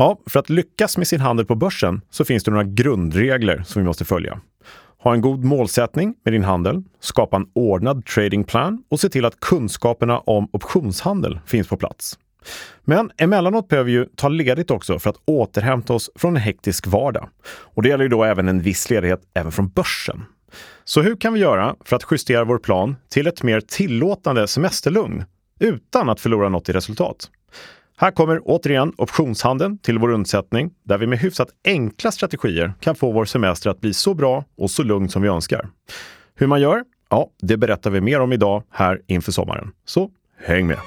Ja, för att lyckas med sin handel på börsen så finns det några grundregler som vi måste följa. Ha en god målsättning med din handel, skapa en ordnad tradingplan och se till att kunskaperna om optionshandel finns på plats. Men emellanåt behöver vi ju ta ledigt också för att återhämta oss från en hektisk vardag. Och det gäller ju då även en viss ledighet även från börsen. Så hur kan vi göra för att justera vår plan till ett mer tillåtande semesterlugn utan att förlora något i resultat? Här kommer återigen optionshandeln till vår undsättning där vi med hyfsat enkla strategier kan få vår semester att bli så bra och så lugn som vi önskar. Hur man gör? Ja, det berättar vi mer om idag här inför sommaren. Så häng med!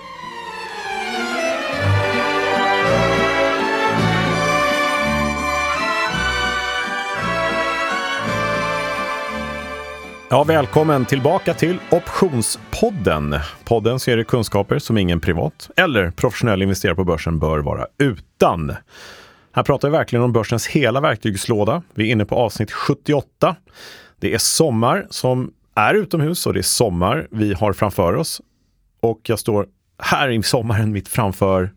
Ja, välkommen tillbaka till Optionspodden. Podden ser det kunskaper som ingen privat eller professionell investerare på börsen bör vara utan. Här pratar vi verkligen om börsens hela verktygslåda. Vi är inne på avsnitt 78. Det är sommar som är utomhus och det är sommar vi har framför oss. Och jag står här i sommaren mitt framför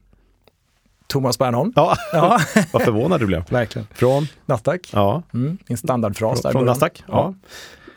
Thomas Bernholm. Ja, ja. vad förvånad du blev. Verkligen. Från? Nasdaq. Ja. Mm, en standardfras där. Från Nasdaq, ja. ja.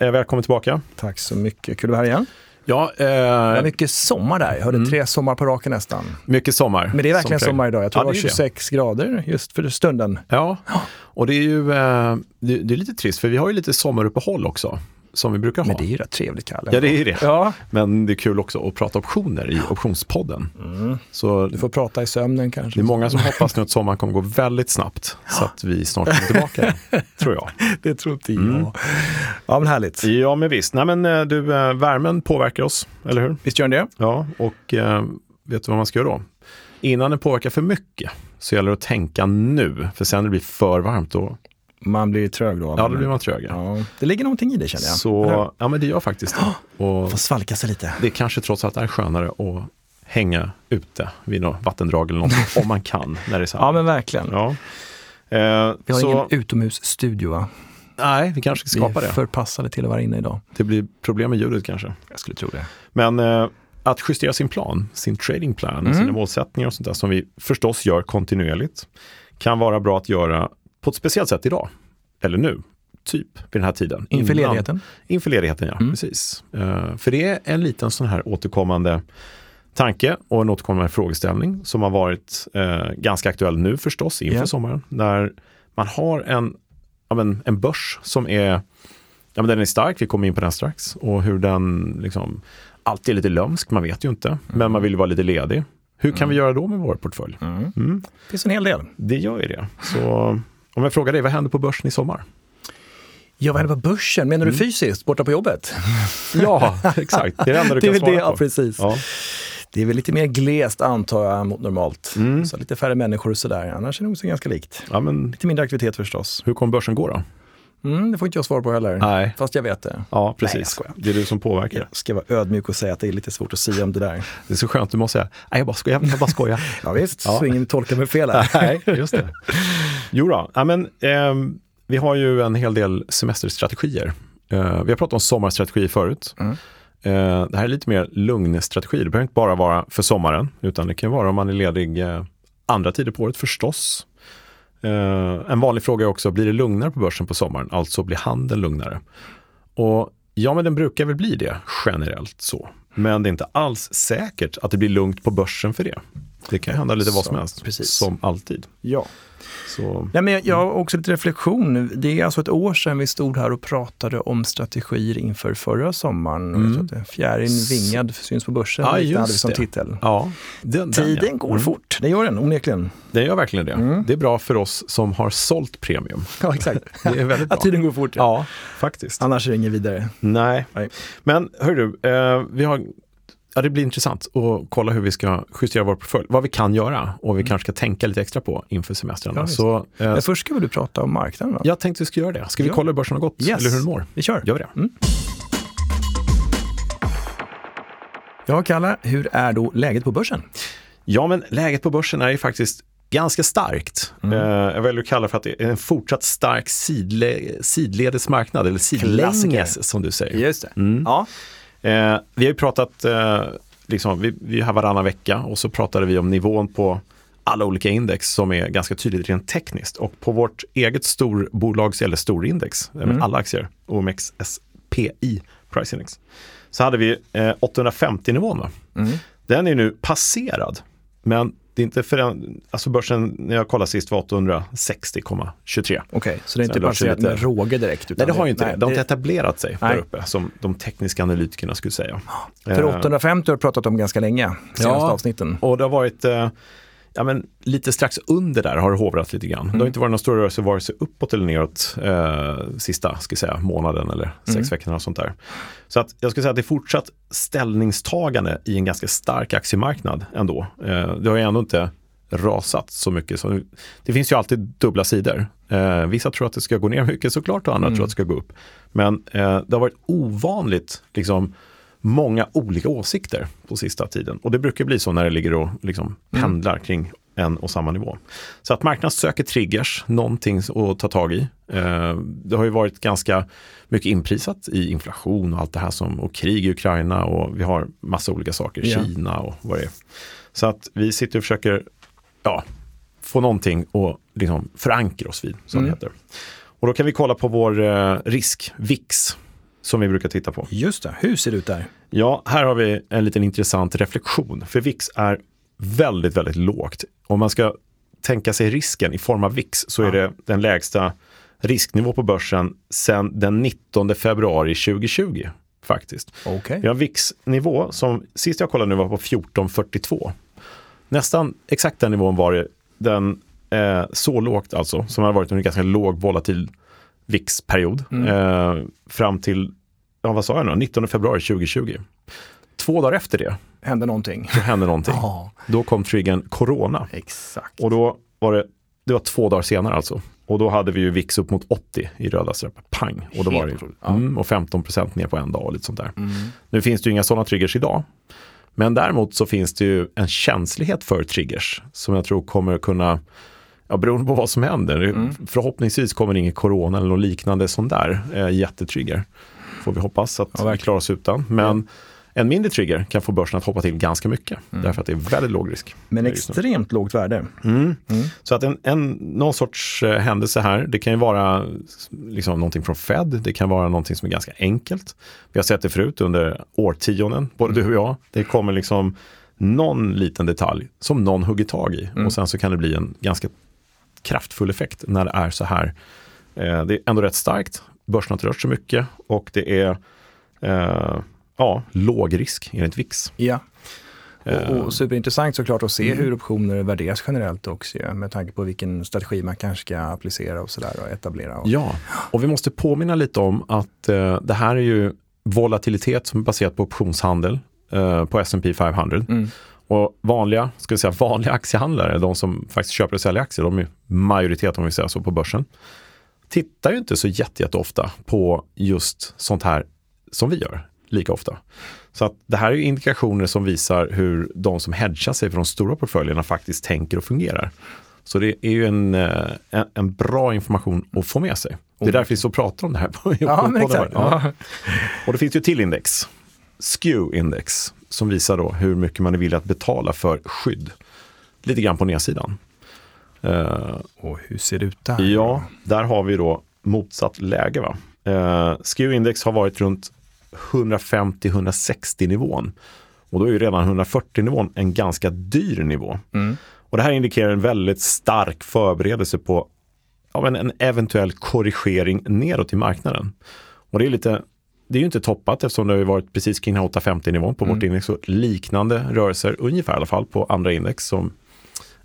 Eh, välkommen tillbaka. Tack så mycket. Kul att vara här igen. Ja, eh, det mycket sommar där. Jag hörde mm. tre sommar på raken nästan. Mycket sommar. Men det är verkligen sommar idag. Jag tror ja, det var 26 det. grader just för stunden. Ja, och det är ju eh, det, det, är lite trist för vi har ju lite sommaruppehåll också som vi brukar ha. Men det är ju rätt trevligt, Kalle. Ja, det är det. Ja. Men det är kul också att prata optioner i optionspodden. Mm. Så du får prata i sömnen kanske. Det är många som hoppas nu att sommaren kommer gå väldigt snabbt så att vi snart kommer tillbaka, tror jag. Det tror inte jag. Mm. Ja, men härligt. Ja, men visst. Nej, men eh, du, eh, värmen påverkar oss, eller hur? Visst gör den det. Ja, och eh, vet du vad man ska göra då? Innan den påverkar för mycket så gäller det att tänka nu, för sen när det blir för varmt då man blir trög då? Ja, då blir man trög. Ja. Det ligger någonting i det känner jag. Så, ja, men det gör faktiskt det. Och Får svalka sig lite. Det kanske trots allt är skönare att hänga ute vid något vattendrag eller något, om man kan. När det är så Ja, men verkligen. Ja. Eh, vi har så, ingen utomhusstudio va? Nej, vi kanske ska skapa det. Vi är förpassade till att vara inne idag. Det blir problem med ljudet kanske. Jag skulle tro det. Men eh, att justera sin plan, sin tradingplan, mm. sina målsättningar och sånt där som vi förstås gör kontinuerligt kan vara bra att göra på ett speciellt sätt idag. Eller nu, typ vid den här tiden. Inför ledigheten? Inför ledigheten, ja. Mm. Precis. Uh, för det är en liten sån här återkommande tanke och en återkommande frågeställning som har varit uh, ganska aktuell nu förstås inför yeah. sommaren. När man har en, ja, men, en börs som är, ja, men den är stark, vi kommer in på den strax, och hur den liksom alltid är lite lömsk, man vet ju inte, mm. men man vill vara lite ledig. Hur kan mm. vi göra då med vår portfölj? Mm. Mm. Det finns en hel del. Det gör ju det. Så om jag frågar dig, vad händer på börsen i sommar? Ja, vad händer på börsen? Menar du mm. fysiskt, borta på jobbet? ja, exakt. Det är det enda du kan svara det, på. Ja, precis. Ja. Det är väl lite mer glest antar jag mot normalt. Mm. Så lite färre människor och sådär. Annars är det nog ganska likt. Ja, men... Lite mindre aktivitet förstås. Hur kommer börsen gå då? Mm, det får inte jag svar på heller. Nej. Fast jag vet det. Ja, precis. Nej, det är du som påverkar. Jag ska vara ödmjuk och säga att det är lite svårt att säga om det där. Det är så skönt, du måste säga, nej jag bara skojar, jag bara skojar. ja visst, ja. så ingen tolkar mig fel här. nej, just det. Jo då, ja, men, eh, vi har ju en hel del semesterstrategier. Eh, vi har pratat om sommarstrategi förut. Mm. Eh, det här är lite mer lugn strategi. Det behöver inte bara vara för sommaren, utan det kan vara om man är ledig eh, andra tider på året förstås. Uh, en vanlig fråga är också, blir det lugnare på börsen på sommaren? Alltså blir handeln lugnare? Och ja, men den brukar väl bli det generellt så. Men det är inte alls säkert att det blir lugnt på börsen för det. Det kan hända lite vad som helst, precis. som alltid. Ja. Så. Ja, men jag har också lite reflektion. Det är alltså ett år sedan vi stod här och pratade om strategier inför förra sommaren. Mm. Fjärilen vingad syns på börsen, ja, just hade vi som titel. Ja, den, Tiden den, ja. går mm. fort, det gör den onekligen. Den gör verkligen det. Mm. Det är bra för oss som har sålt premium. Ja, exakt. det är väldigt bra. Att tiden går fort. Ja, ja faktiskt. Annars är det inget vidare. Nej. Nej. Men hörru, eh, vi har Ja, det blir intressant att kolla hur vi ska justera vår portfölj. Vad vi kan göra och vi mm. kanske ska tänka lite extra på inför semestrarna. Ja, så, eh, Men först ska du prata om marknaden? Va? Jag tänkte vi ska göra det. Ska vi ja. kolla hur börsen har gått? Yes. Eller hur den mår? Vi kör. Gör vi det? Mm. Ja, Kalle, hur är då läget på börsen? Ja, men läget på börsen är ju faktiskt ganska starkt. Mm. Uh, jag väljer att kalla det för att det är en fortsatt stark sidle sidledes marknad, eller sidlänges som du säger. Just det. Mm. Ja. Eh, vi har ju pratat, eh, liksom, vi, vi har varannan vecka och så pratade vi om nivån på alla olika index som är ganska tydligt rent tekniskt. Och på vårt eget storbolags eller storindex, mm. alla aktier, OMXSPI Price Index, så hade vi eh, 850-nivån. Mm. Den är nu passerad, men det är inte förrän, alltså börsen när jag kollade sist var 860,23. Okej, okay, så det är inte passerat lite... med råge direkt? nej, det har ju inte nej, det. De har inte etablerat sig nej. där uppe, som de tekniska analytikerna skulle säga. För 850 har du pratat om ganska länge, senaste ja, avsnitten. och det har varit eh, ja, men lite strax under där har det hovrat lite grann. Mm. Det har mm. inte varit någon stor rörelse vare sig uppåt eller neråt eh, sista ska säga, månaden eller sex mm. veckorna och sånt där. Så att jag skulle säga att det är fortsatt ställningstagande i en ganska stark aktiemarknad ändå. Eh, det har ju ändå inte rasat så mycket. Så det finns ju alltid dubbla sidor. Eh, vissa tror att det ska gå ner mycket såklart och andra mm. tror att det ska gå upp. Men eh, det har varit ovanligt liksom, många olika åsikter på sista tiden. Och det brukar bli så när det ligger och liksom mm. pendlar mm. kring en och samma nivå. Så att marknaden söker triggers, någonting att ta tag i. Eh, det har ju varit ganska mycket inprisat i inflation och allt det här som, och krig i Ukraina och vi har massa olika saker, ja. Kina och vad det är. Så att vi sitter och försöker ja, få någonting att liksom förankra oss vid, som mm. det heter. Och då kan vi kolla på vår eh, risk, VIX, som vi brukar titta på. Just det, hur ser det ut där? Ja, här har vi en liten intressant reflektion. För VIX är väldigt, väldigt lågt. Om man ska tänka sig risken i form av VIX så är det den lägsta risknivå på börsen sedan den 19 februari 2020 faktiskt. Okay. Vi har VIX-nivå som sist jag kollade nu var på 1442. Nästan exakt den nivån var det den eh, så lågt alltså, som har varit under ganska låg volatil VIX-period mm. eh, fram till, ja vad sa jag nu, 19 februari 2020. Två dagar efter det hände någonting. Så hände någonting. oh. Då kom triggern Corona. Exakt. Och då var det, det var två dagar senare alltså. Och då hade vi ju VIX upp mot 80 i röda streck. Pang! Och då var det mm, och 15% ner på en dag och lite sånt där. Mm. Nu finns det ju inga sådana triggers idag. Men däremot så finns det ju en känslighet för triggers som jag tror kommer kunna Ja, beroende på vad som händer. Mm. Förhoppningsvis kommer det ingen corona eller något liknande sån där eh, jättetrigger. Får vi hoppas att ja, vi klarar oss utan. Men en mindre trigger kan få börsen att hoppa till ganska mycket. Mm. Därför att det är väldigt låg risk. Men extremt lågt värde. Mm. Mm. Så att en, en, någon sorts eh, händelse här, det kan ju vara liksom någonting från Fed, det kan vara någonting som är ganska enkelt. Vi har sett det förut under årtionden, både du och jag. Det kommer liksom någon liten detalj som någon hugger tag i mm. och sen så kan det bli en ganska kraftfull effekt när det är så här. Eh, det är ändå rätt starkt. Börsen har inte rört så mycket och det är eh, ja, låg risk enligt VIX. Ja. Och, och eh. superintressant såklart att se mm. hur optioner värderas generellt också med tanke på vilken strategi man kanske ska applicera och sådär och etablera. Och... Ja, och vi måste påminna lite om att eh, det här är ju volatilitet som är baserat på optionshandel eh, på S&P 500. Mm. Och vanliga, ska säga, vanliga aktiehandlare, de som faktiskt köper och säljer aktier, de är majoritet om vi säger så på börsen, tittar ju inte så jätteofta på just sånt här som vi gör lika ofta. Så att det här är indikationer som visar hur de som hedgar sig för de stora portföljerna faktiskt tänker och fungerar. Så det är ju en, eh, en, en bra information att få med sig. Det är därför vi så pratar om det här. På, ja, men exakt. Ja. Och det finns ju till index, SKEW-index, som visar då hur mycket man är villig att betala för skydd. Lite grann på nedsidan. Uh, och hur ser det ut där? Ja, där har vi då motsatt läge. Va? Uh, SKEW-index har varit runt 150-160 nivån. Och då är ju redan 140 nivån en ganska dyr nivå. Mm. Och det här indikerar en väldigt stark förberedelse på ja, en eventuell korrigering neråt i marknaden. Och det är lite det är ju inte toppat eftersom det har varit precis kring 850 nivån på mm. vårt index. Och liknande rörelser, ungefär i alla fall, på andra index som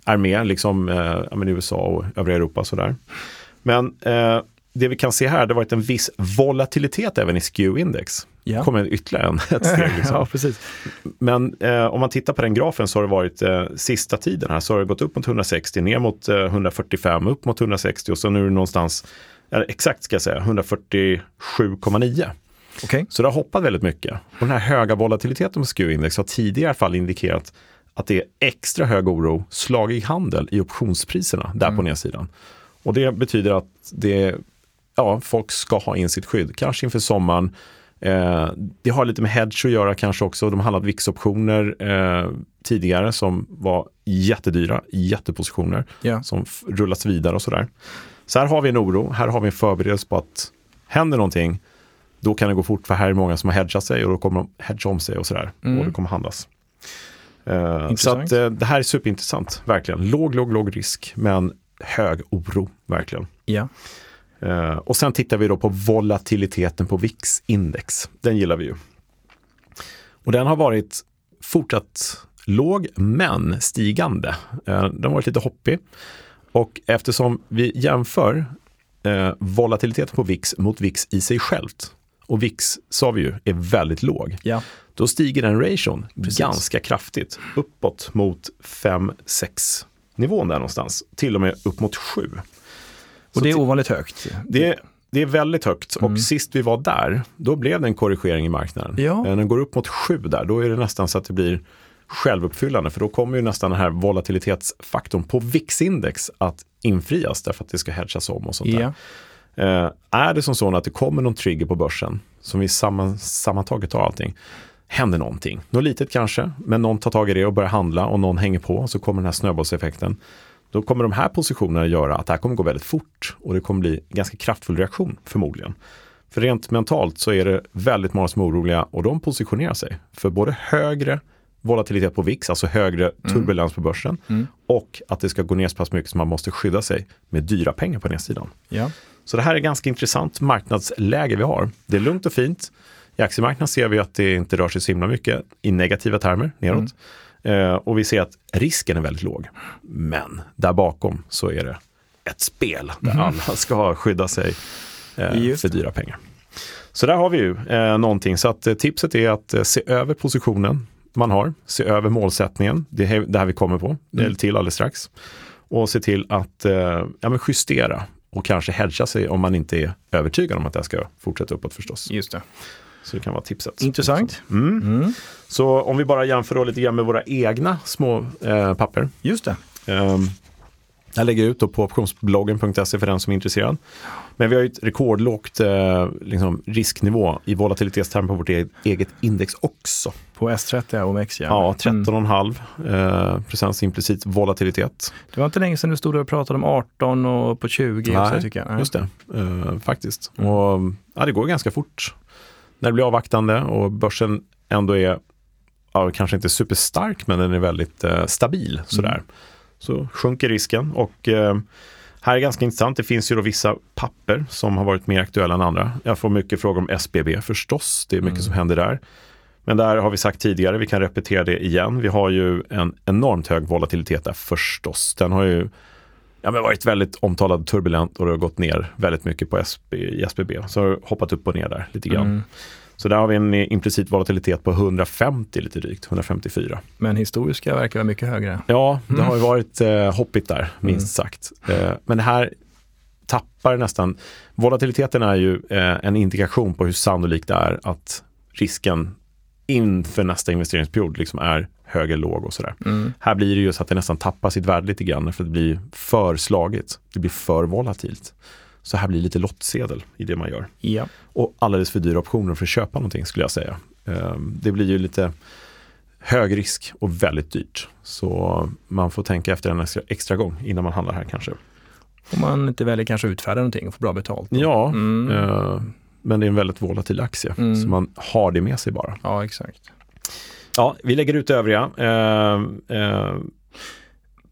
är med, liksom eh, USA och övriga Europa. Sådär. Men eh, det vi kan se här, det har varit en viss volatilitet även i SKEW-index. Ja. kommer ytterligare en, ett steg. Liksom. ja, precis. Men eh, om man tittar på den grafen så har det varit eh, sista tiden här så har det gått upp mot 160, ner mot eh, 145, upp mot 160 och så nu är det någonstans, eller exakt ska jag säga, 147,9. Okay. Så det har hoppat väldigt mycket. Och den här höga volatiliteten på SKEW-index har tidigare fall indikerat att det är extra hög oro, slagig handel i optionspriserna där mm. på nedsidan. Och det betyder att det, ja, folk ska ha in sitt skydd, kanske inför sommaren Eh, det har lite med hedge att göra kanske också. De handlat VIX-optioner eh, tidigare som var jättedyra, jättepositioner yeah. som rullas vidare och sådär. Så här har vi en oro, här har vi en förberedelse på att händer någonting, då kan det gå fort för här är många som har hedgat sig och då kommer de hedga om sig och sådär. Mm. Och det kommer handlas. Uh, så att, uh, det här är superintressant, verkligen. Låg, låg, låg risk, men hög oro, verkligen. Ja. Uh, och sen tittar vi då på volatiliteten på VIX-index. Den gillar vi ju. Och den har varit fortsatt låg, men stigande. Uh, den har varit lite hoppig. Och eftersom vi jämför volatiliteten på VIX mot VIX i sig självt, och VIX sa vi ju är väldigt låg, ja. då stiger den ration Precis. ganska kraftigt uppåt mot 5-6 nivån där någonstans, till och med upp mot 7. Och det är ovanligt högt. Det, det är väldigt högt och mm. sist vi var där, då blev det en korrigering i marknaden. Ja. När den går upp mot 7 där, då är det nästan så att det blir självuppfyllande för då kommer ju nästan den här volatilitetsfaktorn på VIX-index att infrias därför att det ska hedgas om och sånt ja. där. Eh, är det som så att det kommer någon trigger på börsen som vi samman, sammantaget tar allting, händer någonting, något litet kanske, men någon tar tag i det och börjar handla och någon hänger på så kommer den här snöbollseffekten. Då kommer de här positionerna göra att det här kommer gå väldigt fort och det kommer bli ganska kraftfull reaktion förmodligen. För rent mentalt så är det väldigt många som är oroliga och de positionerar sig för både högre volatilitet på VIX, alltså högre mm. turbulens på börsen mm. och att det ska gå ner så pass mycket som man måste skydda sig med dyra pengar på nedsidan. Ja. Så det här är ganska intressant marknadsläge vi har. Det är lugnt och fint. I aktiemarknaden ser vi att det inte rör sig så himla mycket i negativa termer neråt. Mm. Eh, och vi ser att risken är väldigt låg. Men där bakom så är det ett spel där mm. alla ska skydda sig eh, för dyra pengar. Så där har vi ju eh, någonting. Så att, eh, tipset är att eh, se över positionen man har, se över målsättningen, det är det här vi kommer på, det är mm. till alldeles strax. Och se till att eh, ja, men justera och kanske hedga sig om man inte är övertygad om att det ska fortsätta uppåt förstås. Just det. Så det kan vara tipset. Intressant. Mm. Mm. Så om vi bara jämför lite grann med våra egna små eh, papper. Just det. Um, jag lägger ut på optionsbloggen.se för den som är intresserad. Men vi har ju ett rekordlågt eh, liksom, risknivå i volatilitetstermer på vårt eget index också. På S30 och OMX ja. Ja, 13,5 mm. eh, procents implicit volatilitet. Det var inte länge sedan du stod och pratade om 18 och på 20 Nej, också tycker jag. Nej, just det. Eh, faktiskt. Mm. Och, ja, det går ganska fort när det blir avvaktande och börsen ändå är, ja, kanske inte superstark, men den är väldigt eh, stabil sådär. Mm. Så sjunker risken och eh, här är ganska intressant. Det finns ju då vissa papper som har varit mer aktuella än andra. Jag får mycket frågor om SBB förstås. Det är mycket mm. som händer där. Men där har vi sagt tidigare, vi kan repetera det igen. Vi har ju en enormt hög volatilitet där förstås. Den har ju ja, men varit väldigt omtalad turbulent och det har gått ner väldigt mycket på SB, i SBB. Så har hoppat upp och ner där lite grann. Mm. Så där har vi en implicit volatilitet på 150 lite drygt, 154. Men historiska verkar vara mycket högre. Ja, det mm. har ju varit eh, hoppigt där, minst mm. sagt. Eh, men det här tappar nästan, volatiliteten är ju eh, en indikation på hur sannolikt det är att risken inför nästa investeringsperiod liksom är hög eller låg och sådär. Mm. Här blir det ju så att det nästan tappar sitt värde lite grann för det blir för slagigt. Det blir för volatilt. Så här blir lite lottsedel i det man gör. Ja. Och alldeles för dyra optioner för att köpa någonting skulle jag säga. Ehm, det blir ju lite hög risk och väldigt dyrt. Så man får tänka efter en extra, extra gång innan man handlar här kanske. Om man inte väljer kanske utfärda någonting och får bra betalt. Då. Ja, mm. eh, men det är en väldigt volatil aktie. Mm. Så man har det med sig bara. Ja, exakt. Ja, vi lägger ut övriga. Eh, eh,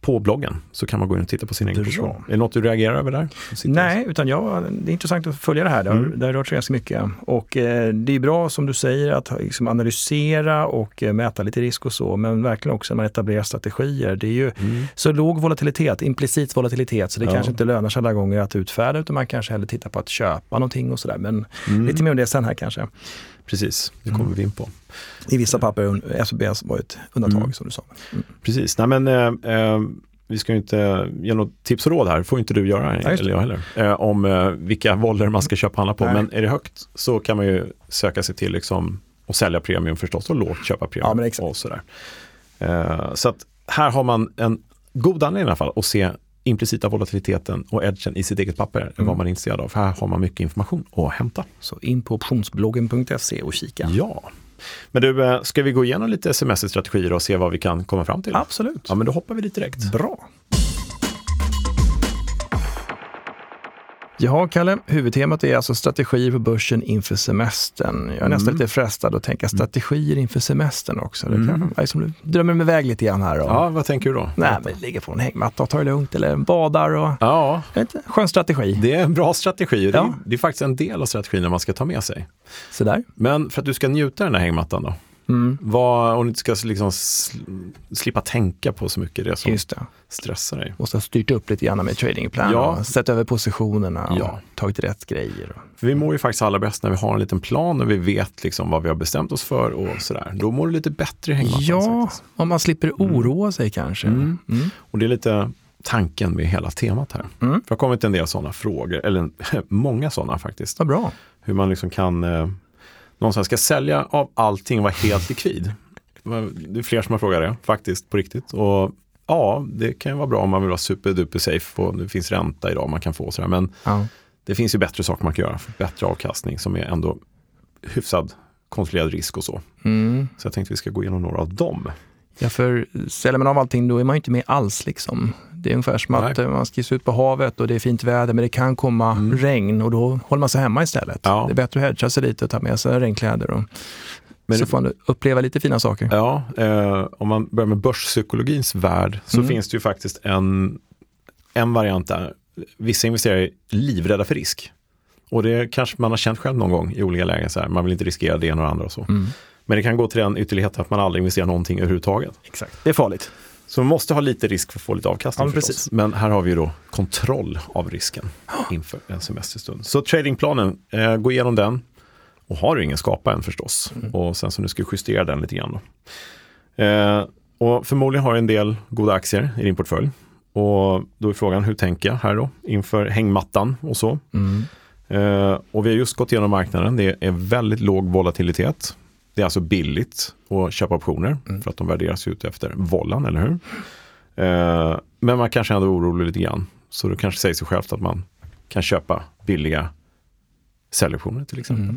på bloggen så kan man gå in och titta på sin egen position. Är det något du reagerar över där? Nej, utan jag, det är intressant att följa det här. Det har, mm. det har rört sig ganska mycket. Och eh, det är bra som du säger att liksom, analysera och eh, mäta lite risk och så, men verkligen också när man etablerar strategier. Det är ju mm. så låg volatilitet, implicit volatilitet, så det ja. kanske inte lönar sig alla gånger att utfärda, utan man kanske hellre tittar på att köpa någonting och sådär. Men mm. lite mer om det sen här kanske. Precis, det kommer mm. vi in på. I vissa papper, SBS var ett undantag mm. som du sa. Mm. Precis, nej men eh, eh, vi ska ju inte ge något tips och råd här, får inte du göra, nej, eller jag heller, eh, om eh, vilka voller man ska köpa och handla på. Nej. Men är det högt så kan man ju söka sig till liksom, och sälja premium förstås och lågt köpa premium. Ja, och sådär. Eh, så att här har man en god anledning i alla fall att se implicita volatiliteten och edgen i sitt eget papper är Mm. vad man är intresserad av. För här har man mycket information att hämta. Så in på optionsbloggen.se och kika. Ja. Men du, eh, ska vi gå igenom lite semesterstrategier och se vad vi kan komma fram till? Absolut. Ja, men då hoppar vi dit direkt. Bra. Jaha, Kalle, huvudtemat är alltså strategier på börsen inför semestern. Jag är nästan Mm. lite frestad att tänka strategier inför semestern också. Det Mm. kan vara som du drömmer mig iväg lite grann här. Och, Ja, vad tänker du då? Nej, men ligger på en hängmatta och tar det lugnt eller badar och Ja, jag inte, skön strategi. det är en bra strategi. Det är, Ja. det är faktiskt en del av strategin man ska ta med sig. Sådär. Men för att du ska njuta av den här hängmattan då? Mm. Vad, om du inte ska liksom sl- slippa tänka på så mycket det som Just det. stressar dig. Måste ha styrt upp lite grann med tradingplan Ja. och sett över positionerna och Ja. tagit rätt grejer. För vi mår ju faktiskt allra bäst när vi har en liten plan och vi vet liksom vad vi har bestämt oss för och sådär. Då mår du lite bättre i hängmattan. Ja, om man slipper oroa sig kanske. Mm. Mm. Och det är lite tanken med hela temat här. Mm. För det har kommit en del sådana frågor, eller många sådana faktiskt. Vad bra. Hur man liksom kan, någonstans ska sälja av allting och vara helt likvid. Det är fler som har frågat det faktiskt på riktigt. Och ja, det kan ju vara bra om man vill vara superduper safe och det finns ränta idag man kan få sådär. Men Ja. det finns ju bättre saker man kan göra för bättre avkastning som är ändå hyfsad kontrollerad risk och så. Mm. Så jag tänkte vi ska gå igenom några av dem. Ja, för säljer man av allting då är man ju inte med alls. Liksom. Det är ungefär som att Nej. eh, man ska ut på havet och det är fint väder men det kan komma Mm. regn och då håller man sig hemma istället. Ja. Det är bättre att hedga sig lite och ta med sig regnkläder. Och, Men så får man uppleva lite fina saker. Ja, eh, om man börjar med börspsykologins värld så Mm. finns det ju faktiskt en, en variant där. Vissa investerare är livrädda för risk. Och det kanske man har känt själv någon gång i olika lägen. Så här. Man vill inte riskera det ena och det andra och så. Mm. Men det kan gå till den ytterlighet att man aldrig investerar någonting överhuvudtaget. Exakt. Det är farligt. Så man måste ha lite risk för att få lite avkastning Ja, precis. Men här har vi ju då kontroll av risken inför en semesterstund. Så tradingplanen, eh, gå igenom den. Och har du ingen, skapa en förstås. Mm. Och sen så nu ska du justera den lite grann. Då. Eh, och förmodligen har du en del goda aktier i din portfölj. Och då är frågan, hur tänker jag här då inför hängmattan och så. Mm. Eh, och vi har just gått igenom marknaden. Det är väldigt låg volatilitet. Det är alltså billigt att köpa optioner Mm. för att de värderas ut efter vollan, eller hur? Eh, men man kanske ändå är orolig lite grann. Så det kanske säger sig självt att man kan köpa billiga säljoptioner till exempel.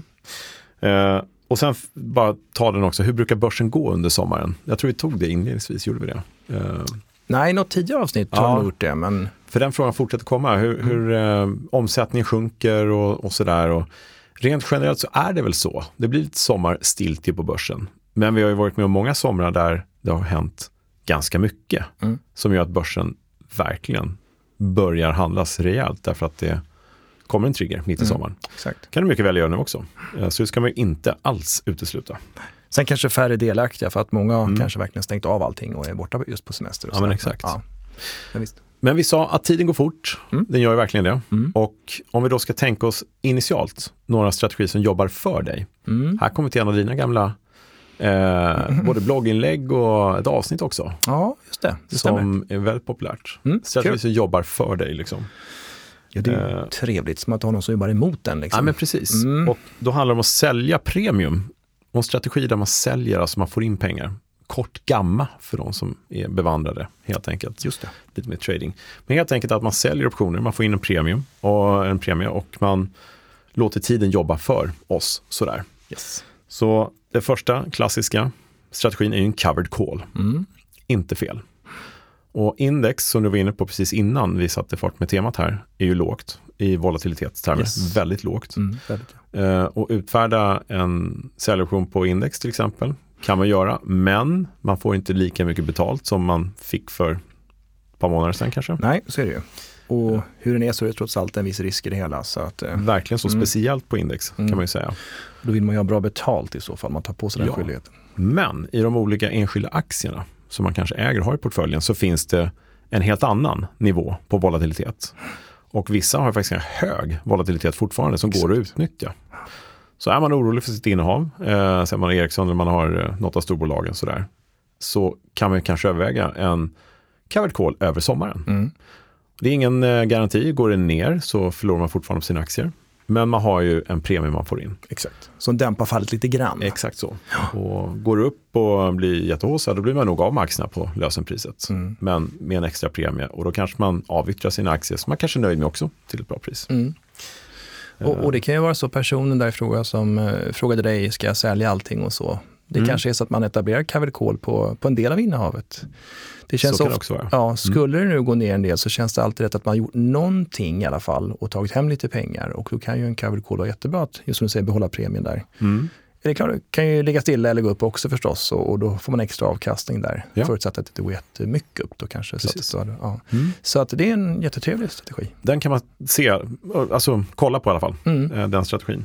Mm. Eh, och sen bara ta den också, hur brukar börsen gå under sommaren? Jag tror vi tog det inledningsvis, gjorde vi det? Eh, Nej, något tidigare avsnitt har Ja. jag nog gjort det, men för den frågan fortsätter komma, hur, hur eh, omsättningen sjunker och, och sådär. Och rent generellt så är det väl så. Det blir lite sommarstiltje på börsen. Men vi har ju varit med om många somrar där det har hänt ganska mycket. Mm. Som gör att börsen verkligen börjar handlas rejält därför att det kommer en trigger mitt i Mm. sommaren. exakt. kan det mycket väl göra nu också. Eh, Så det ska man ju inte alls utesluta. Sen kanske färre delaktiga för att många Mm. kanske verkligen stängt av allting och är borta just på semester. Och Ja, men exakt. Ja. Visst. Men vi sa att tiden går fort. Mm. Den gör ju verkligen det. Mm. Och om vi då ska tänka oss initialt några strategier som jobbar för dig. Mm. Här kommer till en av dina gamla eh, både blogginlägg och ett avsnitt också. Ja, just det. Det stämmer. som är väldigt populärt. Mm, Strategier som jobbar för dig. Liksom. Ja, det är ju Eh. trevligt, som att ha någon som jobbar emot den. Liksom. Ja, men precis. Mm. Och då handlar det om att sälja premium. Och en strategi där man säljer, alltså man får in pengar. Kort gamma för de som är bevandrade helt enkelt. Just det. lite mer trading. Men helt enkelt att man säljer optioner, man får in en premium och en premie och man låter tiden jobba för oss sådär. Yes. Så det första klassiska strategin är ju en covered call, Mm. inte fel. Och index som du var inne på precis innan vi satte fart med temat här är ju lågt i volatilitetstermer, Yes. väldigt lågt. Mm. Väldigt. Eh, och utfärda en säljoption på index till exempel kan man göra, men man får inte lika mycket betalt som man fick för ett par månader sedan kanske. Nej, så är det ju. Och hur den är så är det trots allt en viss risk i det hela. Så att, eh, Verkligen så Mm. speciellt på index Mm. kan man ju säga. då vill man ju ha bra betalt i så fall, man tar på sig den Ja. skyldigheten. Men i de olika enskilda aktierna som man kanske äger och har i portföljen så finns det en helt annan nivå på volatilitet. Och vissa har faktiskt en hög volatilitet fortfarande som går att utnyttja. Så är man orolig för sitt innehav, eh, så man Ericsson eller man har eh, något av storbolagen sådär, så kan man kanske överväga en covered call över sommaren. Mm. Det är ingen eh, garanti, går det ner så förlorar man fortfarande på sina aktier. Men man har ju en premie man får in. Exakt. Som dämpar fallet lite grann. Exakt så. Och går det upp och blir jättehåsad, då blir man nog av med aktierna på lösenpriset. Mm. Men med en extra premie. Och då kanske man avyttrar sina aktier som man kanske är nöjd med också till ett bra pris. Mm. Och, och, det kan ju vara så personen där i fråga som eh, frågade dig, ska jag sälja allting och så? Det Mm. kanske är så att man etablerar call på, på en del av innehavet. Det känns Så kan det ofta, också vara. Mm. Ja, skulle det nu gå ner en del så känns det alltid rätt att man har gjort någonting i alla fall och tagit hem lite pengar. Och då kan ju en call vara jättebra att, just som du säger, behålla premien där. Mm. Det är klart, det kan ju ligga stilla eller gå upp också förstås och, och då får man extra avkastning där. Ja. Förutsatt att det går jättemycket upp då kanske. Så Precis. att, ja. Mm. så att det är en jättetrevlig strategi. Den kan man se, alltså kolla på i alla fall, Mm. eh, den strategin.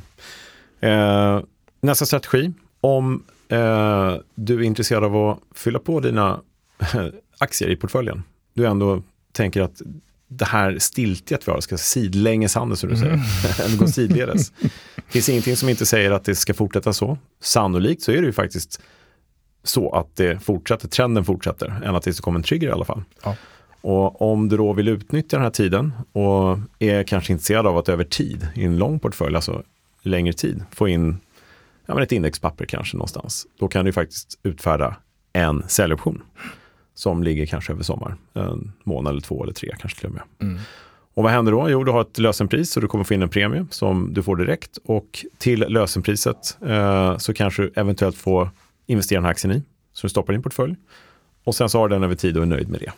Eh, nästa strategi, om eh, du är intresserad av att fylla på dina aktier i portföljen. Du ändå tänker att det här stiltjet vi har ska sidlängeshandel som du säger, eller gå sidledes. Det finns ingenting som inte säger att det ska fortsätta så. Sannolikt så är det ju faktiskt så att det fortsätter, trenden fortsätter, än att det kommer en trigger i alla fall. Ja. Och om du då vill utnyttja den här tiden och är kanske intresserad av att över tid, i en lång portfölj, alltså längre tid, få in ja, men ett indexpapper kanske någonstans, då kan du faktiskt utfärda en säljoption som ligger kanske över sommar, en månad eller två eller tre kanske till och med. Mm. Och vad händer då? Jo, du har ett lösenpris och du kommer få in en premie som du får direkt och till lösenpriset eh, så kanske du eventuellt får investera den här aktien i, så du stoppar din portfölj och sen så har du den över tid och är nöjd med det.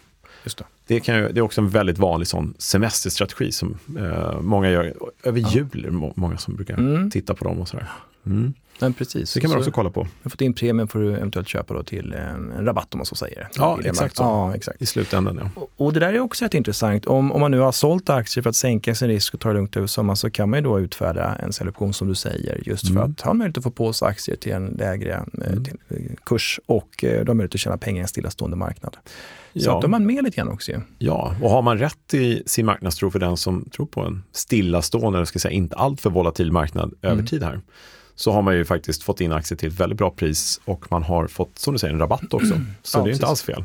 Just det. Det, kan ju, det är också en väldigt vanlig sån semesterstrategi som eh, många gör. Över jul är det må- många som brukar Mm. titta på dem och sådär. Mm. Men precis. Det kan man Så- också kolla på. har fått in premien får du eventuellt köpa då till en, en rabatt om man så säger. Ja, exakt så. Ja, exakt. I slutändan ja. Och- Och det där är också rätt intressant. Om, om man nu har sålt aktier för att sänka sin risk och ta det lugnt över sommaren så kan man ju då utfärda en säljoption som du säger just för Mm. att ha möjlighet att få på sig aktier till en lägre eh, Mm. till, eh, kurs och eh, då har möjlighet att tjäna pengar i en stillastående marknad. Så Ja. att då är man med lite grann också ju. Ja, och har man rätt i sin marknadstro för den som tror på en stillastående, eller ska säga inte alltför volatil marknad över Mm. tid här, så har man ju faktiskt fått in aktier till ett väldigt bra pris och man har fått, som du säger, en rabatt också. Så Ja, det är inte precis. alls fel.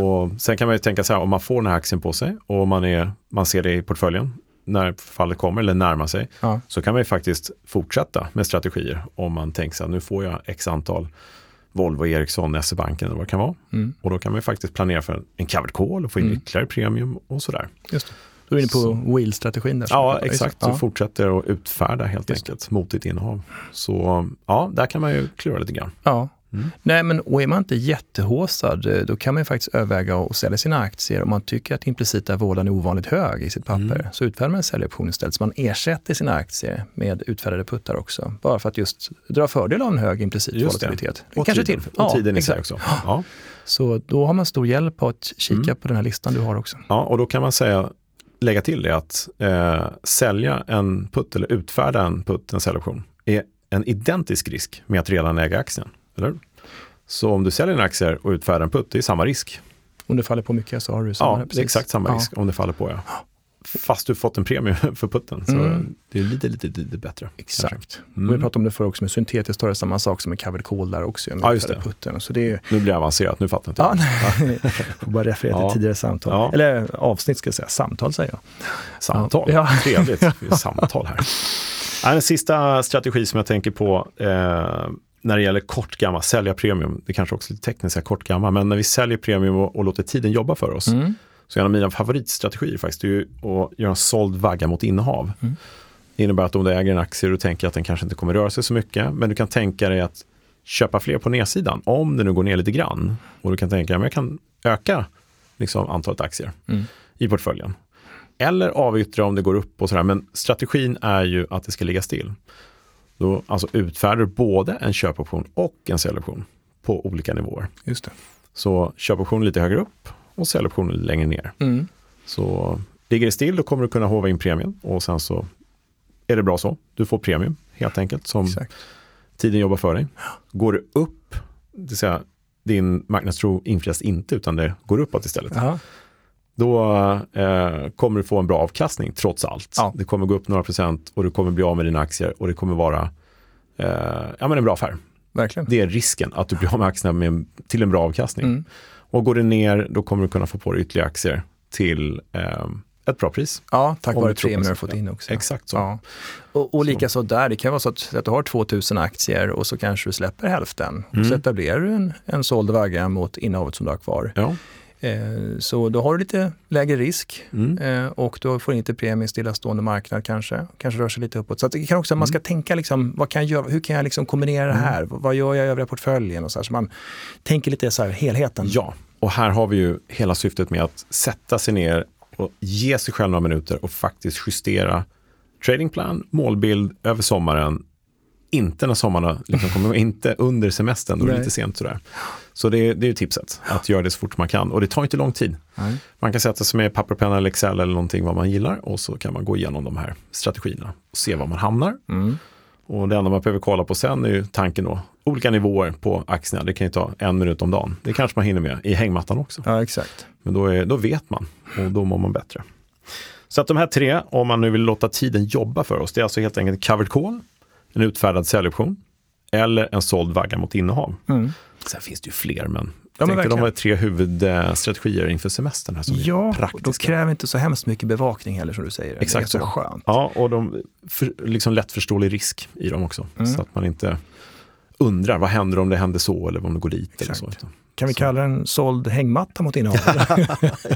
Och sen kan man ju tänka så här, om man får den här aktien på sig och man, är, man ser det i portföljen när fallet kommer eller närmar sig, Ja. så kan man ju faktiskt fortsätta med strategier om man tänker sig att nu får jag x antal Volvo, Ericsson, SE-banken eller vad det kan vara. Mm. Och då kan man ju faktiskt planera för en covered call och få in Mm. ytterligare premium och sådär. Just det. Då är inne Så. på wheel-strategin där. Ja, exakt. Ja. Du fortsätter att utfärda helt Just det. enkelt mot ditt innehav. Så ja, där kan man ju klura lite grann. Ja. Mm. Nej, men och är man inte jättehåsad, eh, då kan man ju faktiskt överväga att sälja sina aktier om man tycker att implicita vården är ovanligt hög i sitt papper. Mm. Så utfärdar man en säljoption istället, så man ersätter sina aktier med utfärdade puttar också. Bara för att just dra fördel av en hög implicit Just det. volatilitet. Och Kanske tiden, till. och tiden i sig också. Ja. Så då har man stor hjälp av att kika Mm. på den här listan du har också. ja, och då kan man säga, lägga till det att eh, sälja en putt eller utfärda en putt, en säljoption, är en identisk risk med att redan äga aktien. Eller? Så om du säljer en aktie och utfärdar en putt, det är samma risk. Om det faller på mycket så har du samma. Ja, det är exakt samma Ja. risk om det faller på. Ja. Fast du fått en premie för putten. Så Mm. det är lite, lite, lite bättre. Exakt. Mm. Och vi pratade om det förr också, med syntetiskt har det samma sak som med covered call där också. Ja, just det. Putten. Så det är, Nu blir det avancerat, nu fattar inte Ja, jag. nej. får bara referera till Ja. tidigare samtal. Ja. Eller avsnitt ska jag säga, samtal säger jag. Samtal, Ja. trevligt. Är samtal här. Ja, En sista strategi som jag tänker på eh, när det gäller kort gamma, sälja premium, det kanske också är lite tekniskt, säga kort gamma, men när vi säljer premium och, och låter tiden jobba för oss, Mm. Så en av mina favoritstrategier faktiskt, är ju att göra en såld vagga mot innehav. Mm. Det innebär att om du äger en aktie och du tänker att den kanske inte kommer röra sig så mycket, men du kan tänka dig att köpa fler på nedsidan, om det nu går ner lite grann. Och du kan tänka, men jag kan öka liksom, antalet aktier Mm. i portföljen. Eller avyttra om det går upp och sådär. Men strategin är ju att det ska ligga still. Då alltså utfärdar du både en köpoption och en säljoption på olika nivåer. Just det. Så köpoption lite högre upp och säljoption lite längre ner. Mm. Så ligger det still då kommer du kunna hova in premien och sen så är det bra så. Du får premium helt enkelt som Exakt. tiden jobbar för dig. Går det upp, det vill säga din marknadstro infrias inte utan det går uppåt istället. Ja. Då eh, kommer du få en bra avkastning trots allt. Ja. Det kommer gå upp några procent och du kommer bli av med dina aktier och det kommer vara eh, ja, men en bra affär. Verkligen. Det är risken att du blir av med aktierna med, till en bra avkastning. Mm. Och går det ner då kommer du kunna få på dig ytterligare aktier till eh, ett bra pris. Ja, tack vare du har fått in också. Exakt så. Ja. Och, och likaså där, det kan vara så att, att du har 2000 aktier och så kanske du släpper hälften. Och så Mm. etablerar du en, en såld vagga mot innehavet som du har kvar. Ja. Eh, så då har du lite lägre risk Mm. eh, och då får inte premie i stillastående marknad kanske. Kanske rör sig lite uppåt. Så det kan också, Mm. man ska tänka liksom, vad kan jag göra, hur kan jag liksom kombinera det här? Vad gör jag i övriga portföljen? Och så, här, så man tänker lite så här helheten. Ja, och här har vi ju hela syftet med att sätta sig ner och ge sig själv några minuter och faktiskt justera tradingplan, målbild över sommaren. Inte när sommarna liksom kommer, inte under semestern, då är det lite sent sådär. Så det, det är tipset, att göra det så fort man kan. Och det tar inte lång tid. Nej. Man kan sätta sig med papper, penna eller Excel eller någonting vad man gillar och så kan man gå igenom de här strategierna och se var man hamnar. Mm. Och det enda man behöver kolla på sen är ju tanken då, olika nivåer på aktierna. Det kan ju ta en minut om dagen. Det kanske man hinner med i hängmattan också. Ja, exakt. Men då, är, då vet man och då mår man bättre. Så att de här tre, om man nu vill låta tiden jobba för oss, det är alltså helt enkelt covered call, en utfärdad säljoption eller en såld vagga mot innehav. Mm. Sen finns det ju fler, men Ja, men de var tre huvudstrategier inför semestern här som är Ja, praktiska. då kräver inte så hemskt mycket bevakning heller som du säger. Exakt är så skönt. Ja, och de för, liksom lättförståelig risk i dem också. Mm. Så att man inte undrar, vad händer om det händer så eller om det går dit eller så. Kan vi kalla den såld hängmatta mot innehav?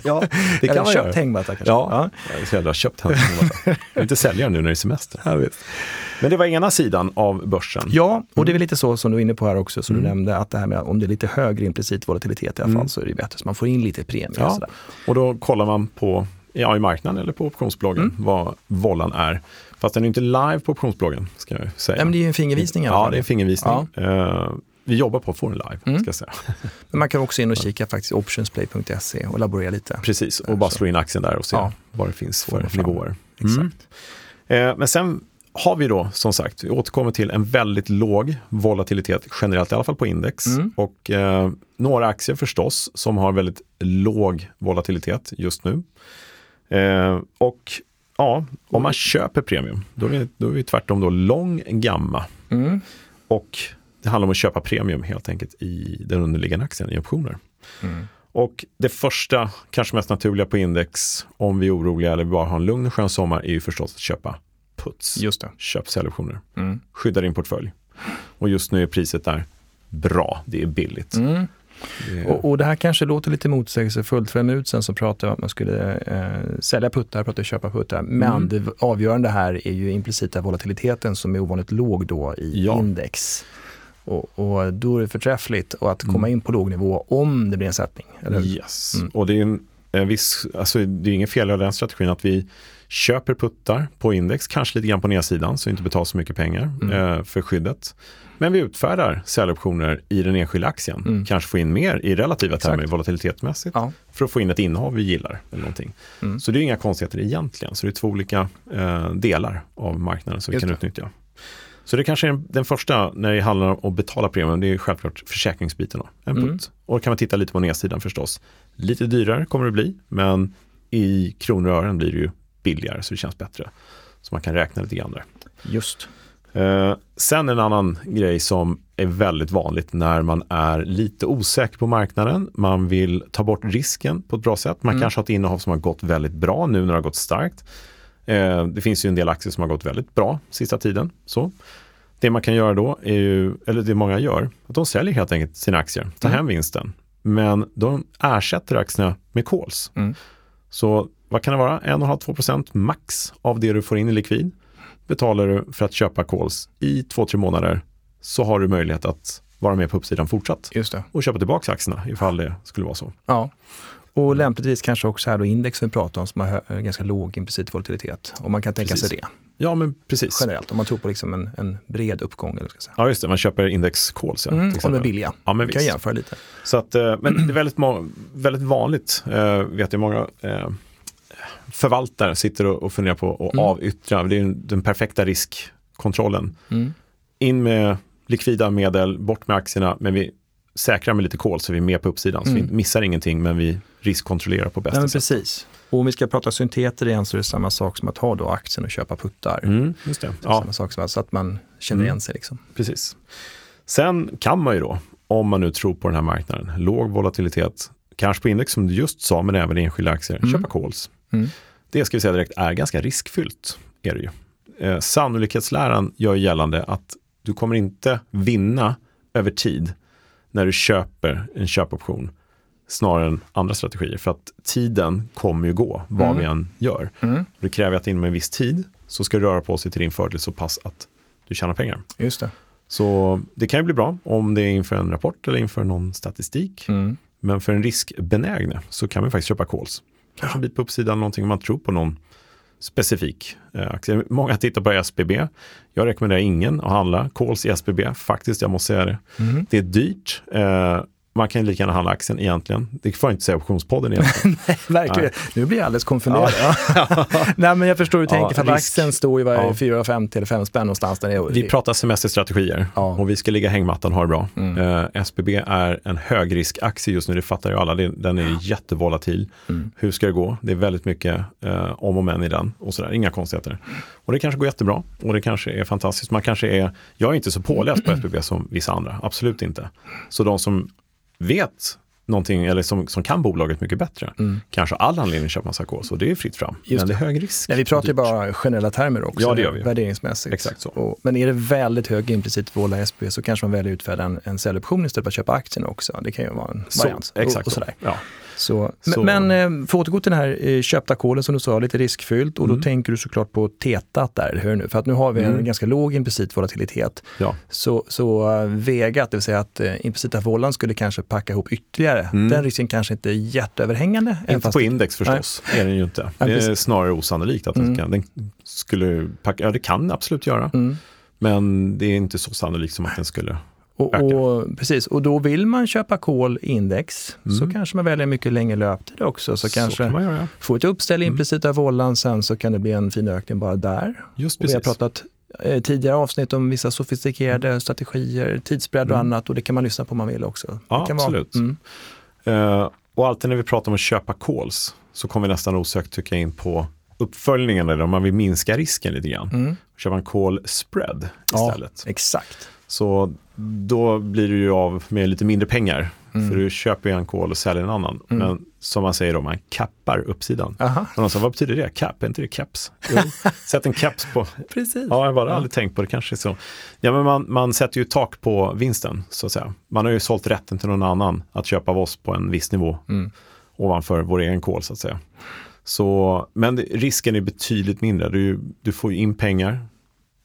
Ja, det Eller kan man köpt göra. hängmatta kanske? Ja, jag är så jävla köpt henne. Jag vill inte sälja den nu när det är semester. Men det var ena sidan av börsen. Ja, och det är väl lite så som du är inne på här också, som Mm. du nämnde, att det här med om det är lite högre implicit volatilitet i alla fall, så är det bättre. Så man får in lite premie. Ja. Och. Och då kollar man på ja, i marknaden eller på optionsbloggen Mm. vad vollan är. Fast den är inte live på optionsbloggen, ska jag säga. Nej, men det är ju en fingervisning i alla Ja, fall. det är en fingervisning. Eh, vi jobbar på att få den live, Mm. ska jag säga. Men man kan också in och kika faktiskt optionsplay.se och laborera lite. Precis, och bara Så. slå in aktien där och se Ja. vad det finns för nivåer. Exakt. Mm. Eh, men sen har vi då, som sagt, vi återkommer till en väldigt låg volatilitet generellt, i alla fall på index. Mm. Och eh, några aktier förstås som har väldigt låg volatilitet just nu. Eh, och ja, om man köper premium, då är vi, då är vi tvärtom då lång gamma. Mm. Och det handlar om att köpa premium helt enkelt i den underliggande aktien i optioner. Mm. Och det första, kanske mest naturliga på index, om vi är oroliga eller bara har en lugn och skön sommar, är ju förstås att köpa puts. Just det. Köp säljoptioner. Mm. Skydda din portfölj. Och just nu är priset där bra, det är billigt. Mm. Är, Och, och det här kanske låter lite motsägelsefullt. För en minut sedan så pratade jag om att man skulle eh, sälja puttar, pratade köpa puttar. Men Mm. det avgörande här är ju implicita volatiliteten som är ovanligt låg då i Ja. index. Och, och då är det förträffligt och att komma Mm. in på låg nivå om det blir en sättning. Eller? Yes, Mm. och det är en, en viss, alltså det är ingen fel i den strategin att vi köper puttar på index, kanske lite grann på nedsidan så vi inte betalar så mycket pengar Mm. eh, för skyddet. Men vi utfärdar säljoptioner i den enskilda aktien, Mm. kanske få in mer i relativa Exakt. termer volatilitetsmässigt Ja. för att få in ett innehav vi gillar. eller någonting. Mm. Så det är inga konstigheter egentligen, så det är två olika eh, delar av marknaden som vi Just kan det. utnyttja. Så det kanske är den, första när det handlar om att betala premium, det är självklart försäkringsbiten. Då, Mm. Och kan man titta lite på nedsidan förstås. Lite dyrare kommer det bli, men i kronor och ören blir det ju billigare så det känns bättre. Så man kan räkna lite grann där. Just. Eh, sen en annan grej som är väldigt vanligt när man är lite osäker på marknaden. Man vill ta bort risken på ett bra sätt. Man Mm. kanske har ett innehav som har gått väldigt bra nu när det har gått starkt. Eh, det finns ju en del aktier som har gått väldigt bra sista tiden. Så. Det man kan göra då, är ju, eller det många gör, att de säljer helt enkelt sina aktier, tar Mm. hem vinsten. Men de ersätter aktierna med calls. Mm. Så vad kan det vara? 1,5-2% max av det du får in i likvid betalar du för att köpa calls i två, tre månader så har du möjlighet att vara med på uppsidan fortsatt Just det. och köpa tillbaka aktierna ifall det skulle vara så. Ja. Och lämpligtvis kanske också här då index vi pratar om som har hö- ganska låg implicit volatilitet. Och man kan tänka Precis. sig det Ja, men precis. generellt. Om man tror på liksom en, en bred uppgång. Eller ska säga. Ja, just det. Man köper index calls. Ja, Mm, om de är billiga. Ja, men Vi kan visst. jämföra lite. Så att, eh, men det är väldigt, väldigt vanligt, eh, vet jag, många eh, förvaltare sitter och, och funderar på att Mm. avyttra. Det är den- perfekta riskkontrollen. Mm. In med likvida medel, bort med aktierna, men vi säkrar med lite kol så vi är med på uppsidan. Så Mm. vi missar ingenting, men vi riskkontrollerar på bästa Ja, men sätt. precis. Och om vi ska prata synteter igen så är det samma sak som att ha då aktien och köpa puttar. Mm, just det. Det Ja, Samma sak som så att man känner Mm. igen sig. Liksom. precis. Sen kan man ju då, om man nu tror på den här marknaden, låg volatilitet, kanske på index som du just sa, men även enskilda aktier, Mm. köpa calls. Mm. det ska vi säga direkt är ganska riskfyllt. Är det ju. Eh, sannolikhetsläran gör gällande att du kommer inte vinna över tid när du köper en köpoption snarare än andra strategier. För att tiden kommer ju gå vad Mm. vi än gör. Mm. Det kräver att inom en viss tid så ska det röra på sig till din fördel så pass att du tjänar pengar. Just det. Så det kan ju bli bra om det är inför en rapport eller inför någon statistik. Mm. Men för en riskbenägne så kan man faktiskt köpa calls. Kanske en bit på uppsidan, någonting om man tror på någon specifik eh, aktie. Många tittar på SBB. Jag rekommenderar ingen att handla calls i SBB. Faktiskt, jag måste säga det. Mm. Det är dyrt. Man kan ju lika gärna handla aktien egentligen. Det får jag inte säga optionspodden egentligen. Verkligen. Nu blir jag alldeles konfunderad. Nej, men jag förstår hur du Ja, tänker. För att aktien står ju var Ja. 4,50 eller 5 spänn någonstans. Där är, Vi pratar semesterstrategier Ja. och vi ska ligga hängmattan och ha det bra. Mm. Eh, SBB är en högriskaktie just nu, det fattar ju alla. Den är jättevolatil. Mm. Hur ska det gå? Det är väldigt mycket eh, om och men i den och sådär. Inga konstigheter. Och det kanske går jättebra och det kanske är fantastiskt. Man kanske är, jag är inte så påläst på SBB som vissa andra, absolut inte. Så de som vet någonting eller som, som kan bolaget mycket bättre, Mm. kanske all anledning att köpa massa kol, så det är fritt fram. Just men det är hög risk. Nej, vi pratar ju bara generella termer också, Ja, det gör vi. värderingsmässigt. Exakt så. Och, men är det väldigt hög implicit vola i SPV så kanske man väljer att utfärda en, en säljoption istället för att köpa aktien också. Det kan ju vara en Så, variant. exakt och, och så. sådär. Ja. Så, Så- Men, eh, för att återgå till den här eh, köpta kolen som du sa, lite riskfyllt och då Mm. tänker du såklart på tetat där, hur nu? För att nu har vi en Mm. ganska låg implicit volatilitet. Ja. Så, så eh, vegat, det vill säga att implicita vålan skulle kanske packa ihop ytterligare. Mm. Den risken kanske inte är jätteöverhängande. Inte på index förstås, är den ju inte. Nej, Det är snarare osannolikt att den, Mm. ska, den skulle packa, ja det kan den absolut göra, Mm. men det är inte så sannolikt som att den skulle. Och, och, precis, och då vill man köpa kol index så Mm. kanske man väljer mycket längre löptid också. Så, Så kanske kan man göra. få ett uppställ Mm. implicita vållan, sen så kan det bli en fin ökning bara där. Just Och vi har precis. pratat eh, tidigare avsnitt om vissa sofistikerade strategier, tidsbredd och Mm. annat och det kan man lyssna på om man vill också. Ja, absolut. Vara, mm, Eh, och alltid när vi pratar om att köpa calls så kommer vi nästan osökt tycka in på uppföljningen, eller om man vill minska risken lite grann. mm, Köpa en call spread Ja. istället. exakt. Så då blir du ju av med lite mindre pengar. Mm. För du köper ju en call och säljer en annan. Mm. Men som man säger då, man kappar uppsidan. Aha, Och någon sa, vad betyder det? Cap? Är inte det caps? Jo, sätt en caps på. precis. Ja, jag har bara Ja. aldrig tänkt på det, kanske så. Ja, men man, man sätter ju tak på vinsten, så att säga. Man har ju sålt rätten till någon annan att köpa av oss på en viss nivå Mm. ovanför vår egen kol, så att säga. Så, men risken är betydligt mindre. Du, du får ju in pengar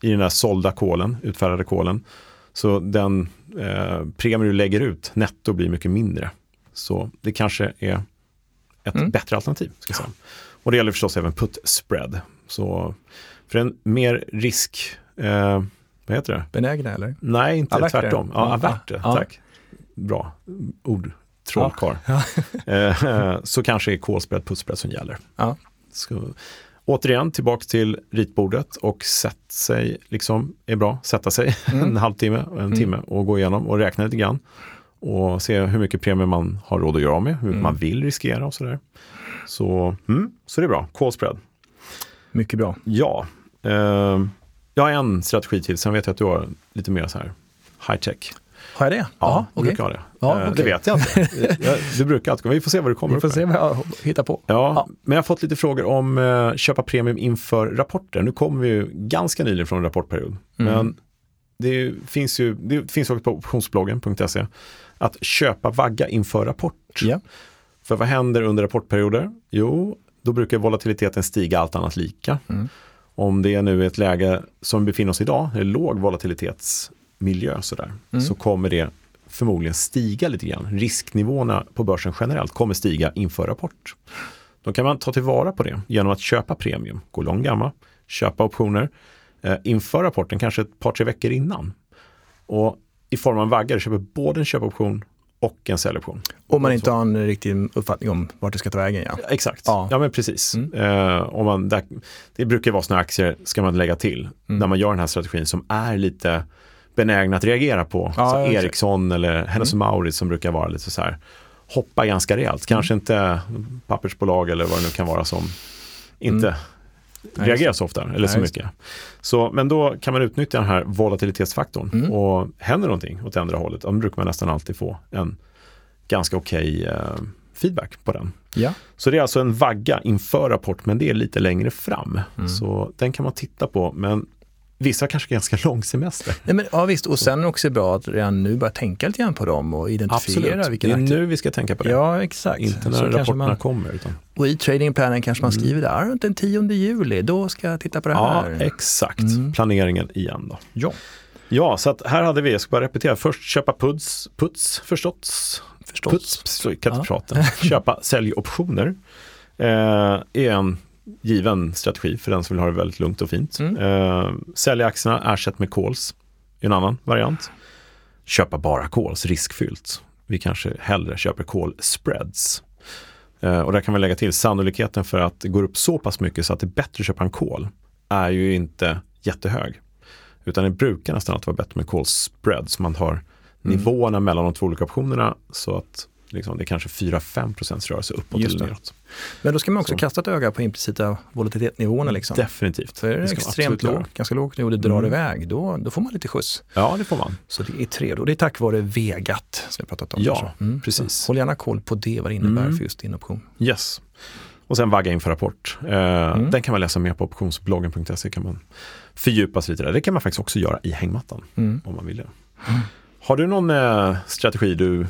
i den där sålda kolen, utfärdade kolen. Så den eh, premie du lägger ut netto blir mycket mindre. Så det kanske är ett Mm. bättre alternativ. Ska säga. Och det gäller förstås även put spread. Så för en mer risk, eh, vad heter det? Benägna eller? Nej, inte Averter. tvärtom. Ja, Ja, averter, ja. tack. Bra ord, trollkarl. Ja. Eh, så kanske är call spread, put spread som gäller. Ja. Så, återigen, tillbaka till ritbordet och sätt sig, liksom, är bra, sätta sig Mm. en halvtimme, en Mm. timme och gå igenom och räkna lite grann. Och se hur mycket premie man har råd att göra av med, hur Mm. man vill riskera och sådär. Så, mm, så det är bra, call spread. Mycket bra. Ja, eh, jag har en strategi till, sen vet jag att du har lite mer så här high tech. Har jag det? Ja, Jaha, du okej. brukar ha det. Ja, Eh, Det vet jag inte. Du brukar alltid, vi får se vad du kommer Vi upp får med. se vad jag hittar på. Ja, Ja. men jag har fått lite frågor om eh, köpa premium inför rapporter. Nu kommer vi ju ganska nyligen från en rapportperiod. Mm. Men det finns ju, det finns också på optionsbloggen.se att köpa vagga inför rapport. Ja. För vad händer under rapportperioder? Jo, då brukar volatiliteten stiga allt annat lika. Mm. Om det är nu ett läge som vi befinner oss i idag, en låg volatilitetsmiljö sådär, Mm. så kommer det förmodligen stiga lite grann. Risknivåerna på börsen generellt kommer stiga inför rapport. Då kan man ta tillvara på det genom att köpa premium, gå lång gamma, köpa optioner eh, inför rapporten, kanske ett par tre veckor innan. Och i form av en vagga, du köper både en köpoption och en säljoption. Om man inte har en riktig uppfattning om vart det ska ta vägen. Ja. Exakt, Ja. ja, men precis. Mm. Eh, om man, där, det brukar vara sådana aktier, ska man lägga till, Mm. när man gör den här strategin som är lite benägna att reagera på. Ja, så ja. Mm. Ericsson eller Hennes Mauritz som brukar vara lite så här, hoppa ganska rejält. Kanske inte pappersbolag eller vad det nu kan vara som inte Mm. Reagerar så ofta eller så Nej, just mycket. Så, men då kan man utnyttja den här volatilitetsfaktorn Mm. och händer någonting åt andra hållet, då brukar man nästan alltid få en ganska okej eh, feedback på den. Ja. Så det är alltså en vagga inför rapport, men det är lite längre fram. Mm. Så den kan man titta på, men vissa kanske ganska lång semester. Nej, men, ja visst, och sen också bra att redan nu börja tänka lite grann på dem och identifiera Absolut, vilken det är nu vi ska tänka på det. Ja, exakt. Inte Så när kanske rapporterna man, kommer. Utan... och i tradingplanen kanske man skriver där, runt den 10 juli, då ska jag titta på det Ja, här. exakt. Mm. Planeringen igen då. Ja, Ja, så att här hade vi, jag ska bara repetera, först köpa puts, puts förstås. förstås. Puts, så kan inte Ja. prata. Köpa säljoptioner eh, är en given strategi för den som vill ha det väldigt lugnt och fint. Mm. Eh, sälja aktierna, ersätt med calls är en annan variant. Köpa bara calls, riskfyllt. Vi kanske hellre köper call spreads. Eh, och där kan vi lägga till sannolikheten för att det går upp så pass mycket så att det är bättre att köpa en call är ju inte jättehög. Utan det brukar nästan alltid vara bättre med call spread så man har Mm. nivåerna mellan de två olika optionerna så att liksom, det är kanske 4-5 procents rörelse uppåt Just eller neråt. Men då ska man också Så. kasta ett öga på implicita volatilitetsnivåerna. Liksom. Definitivt. För är det extremt lågt, ganska lågt nu och det drar Mm. iväg, då, då får man lite skjuts. Ja, det får man. Så det är trevligt. Och det är tack vare Vegat som vi har pratat om. Ja. Mm. precis. Så Håll gärna koll på det, vad det innebär Mm. för just din option. Yes. Och sen vagga inför rapport. Eh, Mm. Den kan man läsa mer på optionsbloggen.se. kan man fördjupa sig lite där. Det kan man faktiskt också göra i hängmattan Mm. om man vill det. Har du någon eh, strategi du,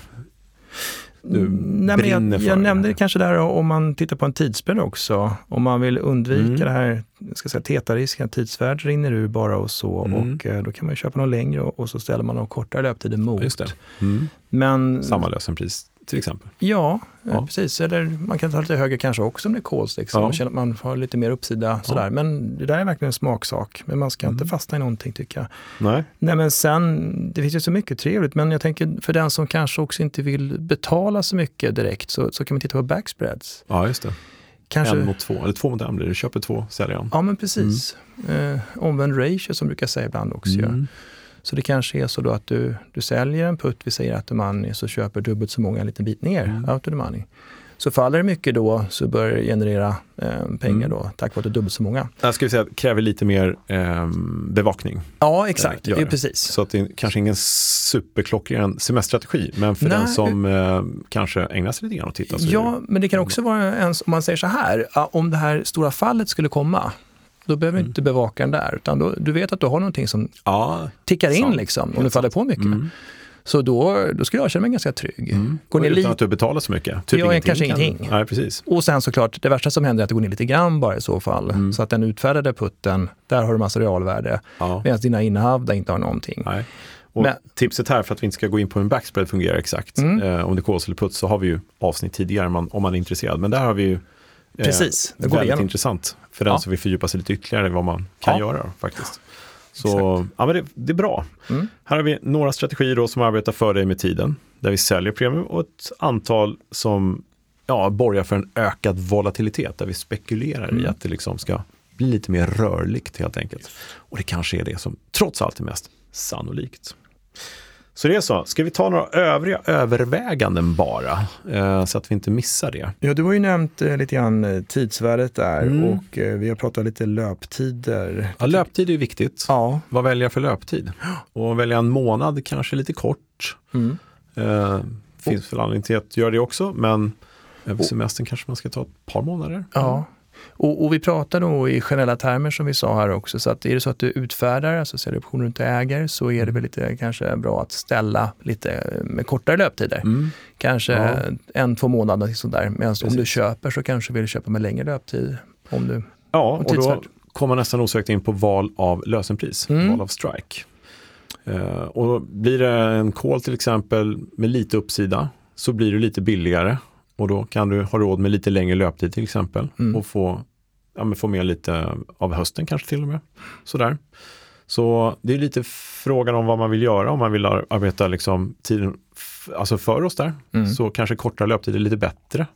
du Mm, Nej, men jag, brinner för? jag nämnde det kanske där om man tittar på en tidsspann också. Om man vill undvika Mm. det här ska säga, teta-risken, att tidsvärde rinner ur bara och så. Mm. Och eh, då kan man köpa något längre och, och så ställer man de kortare löptider mot. Just det. Mm. Men Samma lösenpris till exempel. Ja, eh, Ja. precis. Eller man kan ta lite högre kanske också om det är calls. Liksom. Ja. Man känner att man har lite mer uppsida. Sådär. Men det där är verkligen en smaksak. Men man ska inte Mm. fastna i någonting tycker jag. Nej. Nej men sen, det finns ju så mycket trevligt. Men jag tänker för den som kanske också inte vill betala så mycket direkt så, så kan man titta på backspreads. Ja, just det. Kanske, En mot två, eller två mot en blir det. Köper två, säljer en. Ja men precis. Eh, omvänd ratio som brukar säga ibland också. ja. Mm. Så det kanske är så då att du, du säljer en putt, vi säger att the money, så köper dubbelt så många en liten bit ner, Mm. out of the money. Så faller det mycket då så börjar det generera eh, pengar Mm. då, tack vare att det är dubbelt så många. Jag skulle säga det kräver lite mer ehm, bevakning. Ja, exakt. det är det. precis. Så att det är kanske ingen superklockren semesterstrategi, men för Nej. den som eh, kanske ägnar sig lite grann och tittar är Ja, men det kan också vara en, om man säger så här, ja, om det här stora fallet skulle komma, då behöver du Mm. inte bevaka den där, utan då, du vet att du har någonting som ja, tickar in Sant. liksom, om det faller på mycket. mm. Så då, då skulle jag känna mig ganska trygg. Mm. Går ner utan att du betalar så mycket. Typ Ja, ingenting kanske kan- ingenting. Nej, precis. Och sen såklart, det värsta som händer är att det går ner lite grann bara i så fall. Mm. Så att den utfärdade putten, där har du massa realvärde. Ja. Medan dina innehav där inte har någonting. Nej. Och Men- tipset här för att vi inte ska gå in på hur en backspread fungerar exakt, Mm. eh, om det är calls eller puts, så har vi ju avsnitt tidigare om man, om man är intresserad. Men där har vi ju Precis, det går väldigt igenom. intressant för den Ja. som vill fördjupa sig lite ytterligare i vad man kan Ja. göra faktiskt. Så ja, men det, det är bra. Mm. Här har vi några strategier då som arbetar för dig med tiden, där vi säljer premium och ett antal som ja, borgar för en ökad volatilitet, där vi spekulerar i Mm. att det liksom ska bli lite mer rörligt helt enkelt. Och det kanske är det som trots allt är mest sannolikt. Så det är så. Ska vi ta några övriga överväganden bara, eh, så att vi inte missar det? Ja, du har ju nämnt eh, lite grann eh, tidsvärdet där Mm. och vi har pratat lite löptider. Ja, löptid är ju viktigt. Ja. Vad väljer jag för löptid? Och välja en månad kanske lite kort. Mm. Eh, finns väl anledning till att göra det också, men över semestern kanske man ska ta ett par månader. Ja. Och, och vi pratar då i generella termer som vi sa här också, så att är det så att du utfärdar, alltså säljer optioner du inte äger, så är det väl lite kanske bra att ställa lite med kortare löptider. Mm. Kanske Ja. en, två månader sådär. Medan om du köper så kanske du vill köpa med längre löptid. Om du, Ja, och då kommer man nästan osökt in på val av lösenpris, Mm. val av strike. Eh, och blir det en call till exempel med lite uppsida så blir det lite billigare och då kan du ha råd med lite längre löptid till exempel Mm. och få, ja, få med lite av hösten kanske till och med. Sådär. Så det är lite frågan om vad man vill göra om man vill ar- arbeta liksom tiden alltså för oss där. Mm. Så kanske kortare löptid är lite bättre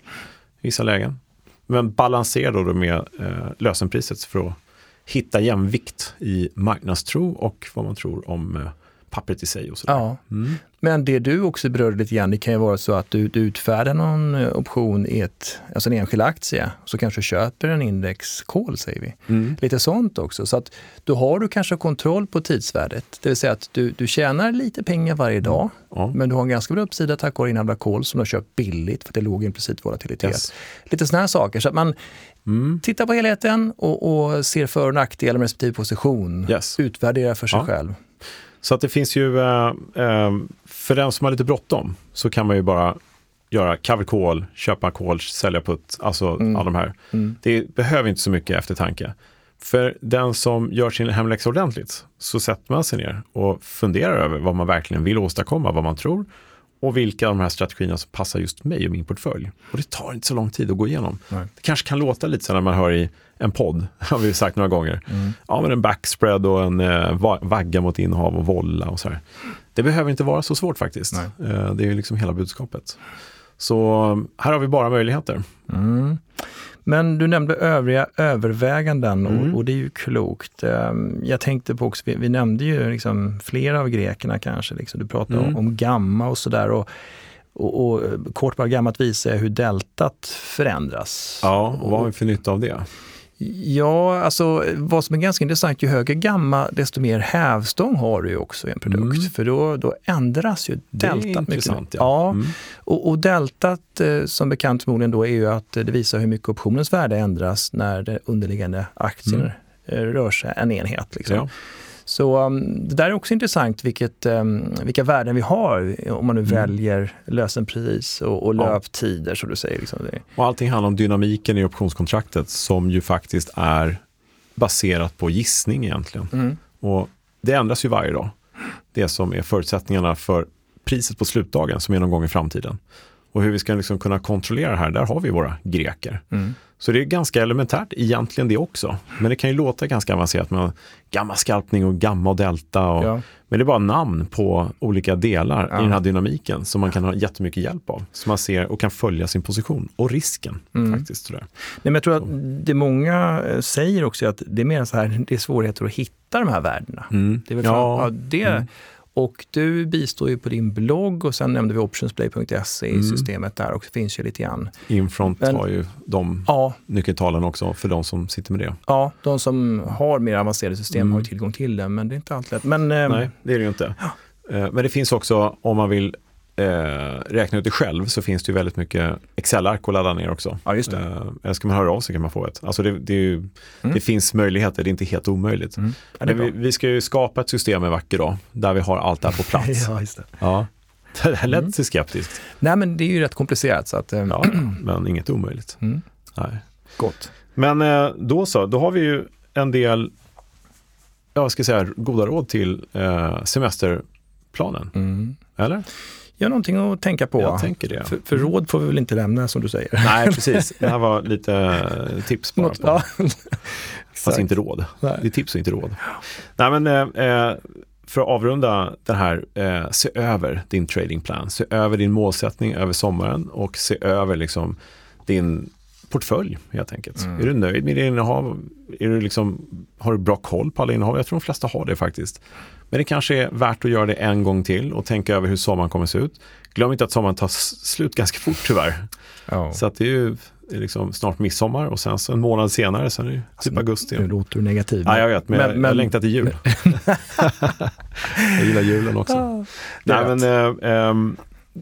i vissa lägen. Men balansera då med eh, lösenpriset för att hitta jämvikt i marknadstro och vad man tror om eh, pappret i sig och sådär. Ja. Mm. Men det du också berörde lite grann, det kan ju vara så att du, du utfärdar någon eh, option i ett, alltså en enskild aktie, så kanske du köper en indexkol säger vi. Mm. Lite sånt också. Så att då har du kanske kontroll på tidsvärdet. Det vill säga att du, du tjänar lite pengar varje dag, mm. men du har en ganska bra uppsida tack vare inhandlad kol som du har köpt billigt för att det är låg implicit volatilitet. Yes. Lite sådana här saker. Så att man mm. tittar på helheten och, och ser för och nackdelar med respektive position. Yes. Utvärderar för sig ja. själv. Så att det finns ju, eh, eh, för den som har lite bråttom så kan man ju bara göra cover call, köpa call, sälja put, alltså mm. alla de här. Mm. Det behöver inte så mycket eftertanke. För den som gör sin hemläxa ordentligt så sätter man sig ner och funderar över vad man verkligen vill åstadkomma, vad man tror och vilka av de här strategierna som passar just mig och min portfölj. Och det tar inte så lång tid att gå igenom. Nej. Det kanske kan låta lite så när man hör i en podd, har vi sagt några gånger. Mm. Ja, men en backspread och en eh, vagga mot innehav och volla och så här. Det behöver inte vara så svårt faktiskt. Eh, det är ju liksom hela budskapet. Så här har vi bara möjligheter. Mm. Men du nämnde övriga överväganden och, mm. och, det är ju klokt. Ehm, jag tänkte på också, vi, vi nämnde ju liksom flera av grekerna kanske. Liksom. Du pratade mm. om, om, gamma och sådär. Och, och, och, kort bara gammat visar hur deltat förändras. Ja, och vad har vi för nytta av det? Ja, alltså vad som är ganska intressant, ju högre gamma desto mer hävstång har du ju också i en produkt. Mm. För då, då ändras ju deltat mycket. Ja. ja. Mm. Och, och, deltat eh, som bekant förmodligen då är ju att det visar hur mycket optionens värde ändras när det underliggande aktien mm. Eh, rör sig en enhet. Liksom. Ja. Så um, det där är också intressant vilket, um, vilka värden vi har om man nu mm. väljer lösenpris och, och löptider ja. som du säger. Liksom. Och allting handlar om dynamiken i optionskontraktet som ju faktiskt är baserat på gissning egentligen. Mm. Och det ändras ju varje dag. Det som är förutsättningarna för priset på slutdagen som är någon gång i framtiden. Och hur vi ska liksom kunna kontrollera det här, där har vi våra greker. Mm. Så det är ganska elementärt egentligen det också. Men det kan ju låta ganska avancerat med gamma-skalpning och gamma och delta. Och, ja. Men det är bara namn på olika delar ja. i den här dynamiken som man kan ha jättemycket hjälp av. Så man ser och kan följa sin position och risken. Mm. faktiskt. Nej, men jag tror att det många eh, säger också att det är mer så här, det är svårigheter att hitta de här värdena. Mm. Det är väl ja. ja det, mm. Och du bistår ju på din blogg och sen nämnde vi optionsplay.se mm. i systemet där och det finns ju lite grann. Infront Men, har ju de ja. nyckeltalen också för de som sitter med det. Ja, de som har mer avancerade system mm. har ju tillgång till det, men det är inte alltid lätt. Men, eh, Nej, det är det ju inte. Ja. Eh, men det finns också, om man vill eh, räkna ut det själv så finns det ju väldigt mycket Excel-ark att ladda ner också. Ja, just det. Eh, eller ska man höra av sig kan man få ett. Alltså det, det, ju, mm. det finns möjligheter, det är inte helt omöjligt. Mm. Ja, vi, vi, ska ju skapa ett system en vacker dag där vi har allt det här på plats. ja, just det. Ja. Det här lät mm. skeptiskt. Nej, men det är ju rätt komplicerat. Så att, eh, ja, men inget omöjligt. Mm. Nej. Gott. Men eh, då så, då har vi ju en del jag ska säga, goda råd till eh, semesterplanen. Mm. Eller? Ja, någonting att tänka på. Jag tänker det. För, för, råd får vi väl inte lämna som du säger. Nej, precis. Det här var lite eh, tips bara. Något, på. Ja. Fast inte råd. Nej. Det är tips och inte råd. Nej, men eh, eh, för att avrunda det här, eh, se över din tradingplan. Se över din målsättning över sommaren och se över liksom din portfölj helt enkelt. Mm. Är du nöjd med din innehav? Är du liksom, har du bra koll på alla innehav? Jag tror de flesta har det faktiskt. Men det kanske är värt att göra det en gång till och tänka över hur sommaren kommer se ut. Glöm inte att sommaren tar slut ganska fort tyvärr. Oh. Så att det är ju det är liksom snart midsommar och sen så en månad senare, sen är det alltså, typ augusti. Nu låter du negativ. Ja, jag vet, men, men jag, jag längtar till jul. jag gillar julen också. Oh, Nej, men, eh, eh,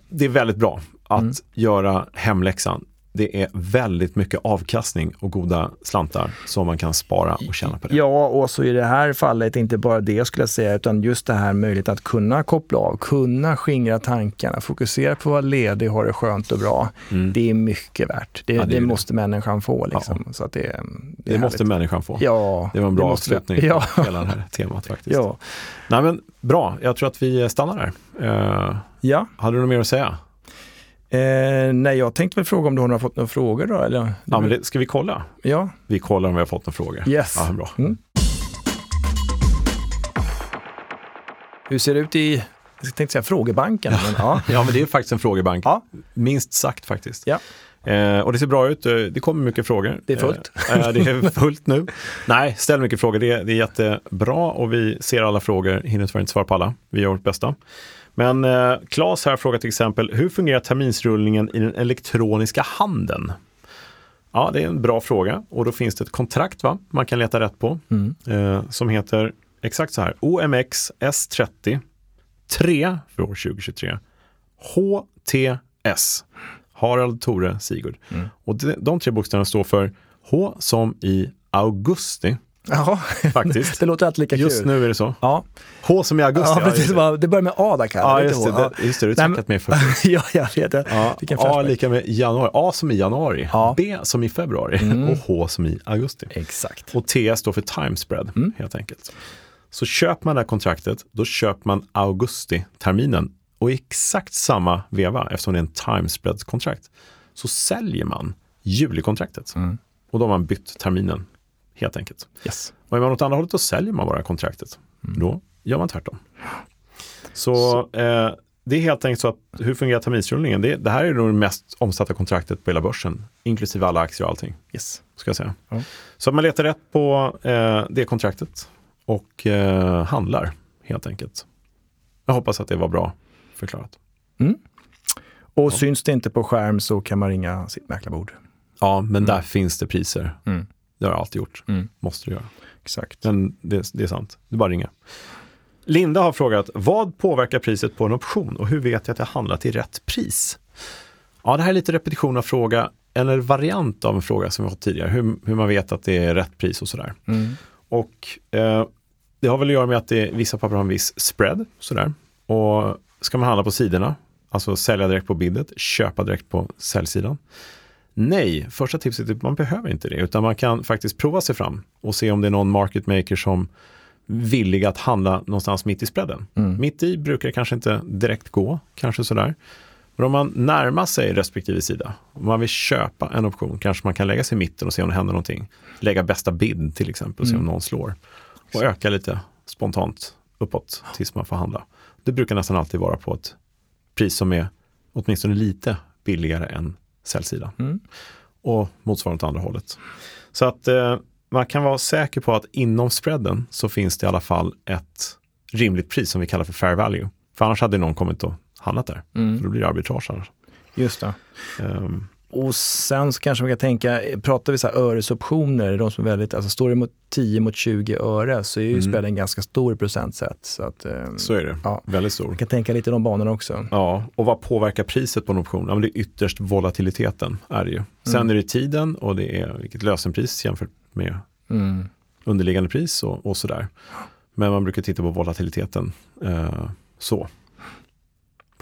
det är väldigt bra att mm. göra hemläxan det är väldigt mycket avkastning och goda slantar som man kan spara och tjäna på det. Ja, och så i det här fallet inte bara det skulle jag säga, utan just det här möjlighet att kunna koppla av, kunna skingra tankarna, fokusera på att vara ledig, ha det skönt och bra. Mm. Det är mycket värt. Det, ja, det, det måste människan få. Liksom. Ja. Så att det, det, det måste människan få. Ja, det var en bra avslutning ja. på hela det här temat faktiskt. Ja. Nej, men, bra, jag tror att vi stannar där. Uh, ja. Hade du något mer att säga? Eh, nej, jag tänkte väl fråga om du har fått några frågor då? Eller? Ja, men det, ska vi kolla? Ja. Vi kollar om vi har fått några frågor. Yes. Ja, bra. Mm. Hur ser det ut i, jag tänkte säga frågebanken? Men, ja. ja, men det är faktiskt en frågebank. Ja. Minst sagt faktiskt. Ja. Eh, och det ser bra ut. Eh, det kommer mycket frågor. Det är fullt. Eh, det är fullt nu. Nej, ställ mycket frågor. Det är, det är jättebra och vi ser alla frågor. Hinner tyvärr inte svara på alla. Vi gör vårt bästa. Men eh, Claes här frågar till exempel, hur fungerar terminsrullningen i den elektroniska handeln? Ja, det är en bra fråga och då finns det ett kontrakt va? man kan leta rätt på Mm. eh, som heter exakt så här OMX S30 3 för år 2023 HTS Harald Tore Sigurd. Mm. Och de, de tre bokstäverna står för H som i augusti Jaha, faktiskt. det låter alltid lika Just kul. nu är det så. Ja, H som i augusti. ja precis. just det. Det börjar med A där Kalle. Ja, just det. Det, just det. Du tackat mig för. ja, jag vet. det. Ja, A lika med januari. A som i januari. Ja. Mm. B som i februari. Och H som i augusti. Exakt. Och TS står för time spread Mm. helt enkelt. Så köper man det här kontraktet, då köper man augusti-terminen. Och i exakt samma veva, eftersom det är en time spread-kontrakt, så säljer man julikontraktet. Mm. Och då har man bytt terminen, helt enkelt. Yes. Och är man åt andra hållet, då säljer man bara kontraktet. Mm. Då gör man tvärtom. Så, Eh, det är helt enkelt så att hur fungerar terminsrullningen? Det, det här är nog det mest omsatta kontraktet på hela börsen, inklusive alla aktier och allting Yes. ska jag säga. Ja. Så att man letar rätt på eh, det kontraktet och eh, handlar helt enkelt. Jag hoppas att det var bra förklarat. Och syns det inte på skärm så kan man ringa sitt mäklarbord. Ja, men där finns det priser. Mm. Det har jag alltid gjort. Mm. Måste du göra. Exakt. Men det, det är sant. Det är bara att ringa. Linda har frågat, vad påverkar priset på en option och hur vet jag att jag handlat till rätt pris? Ja, det här är lite repetition av fråga, eller variant av en fråga som vi har fått tidigare. Hur, hur man vet att det är rätt pris och sådär. Mm. Och eh, det har väl att göra med att det, vissa papper har en viss spread. Sådär. Och ska man handla på sidorna, alltså sälja direkt på bidet, köpa direkt på säljsidan. Nej, första tipset är att man behöver inte det, utan man kan faktiskt prova sig fram och se om det är någon market maker som villig att handla någonstans mitt i spreaden. Mm. Mitt i brukar det kanske inte direkt gå, kanske sådär. Men om man närmar sig respektive sida, om man vill köpa en option, kanske man kan lägga sig i mitten och se om det händer någonting. Lägga bästa bid till exempel och se om Mm. någon slår. Och öka lite spontant uppåt tills man får handla. Det brukar nästan alltid vara på ett pris som är åtminstone lite billigare än säljsidan. Mm. Och motsvarande åt andra hållet. Så att eh, man kan vara säker på att inom spreaden så finns det i alla fall ett rimligt pris som vi kallar för fair value. För annars hade någon kommit och handlat där. Mm. För då blir det arbitrage annars. Just det. Ehm, Och sen så kanske man kan tänka, pratar vi så här öresoptioner, de som är väldigt, alltså står det mot 10 mot 20 öre så är ju Mm. spreaden ganska stor procentsett. Så att, eh, så är det. Ja. Väldigt stor. man kan tänka lite i de banorna också. Ja, och vad påverkar priset på en option? Ja, men det är ytterst volatiliteten är det ju. Sen Mm. är det tiden och det är vilket lösenpris jämfört med Mm. underliggande pris och, och sådär. Men man brukar titta på volatiliteten. Eh, så.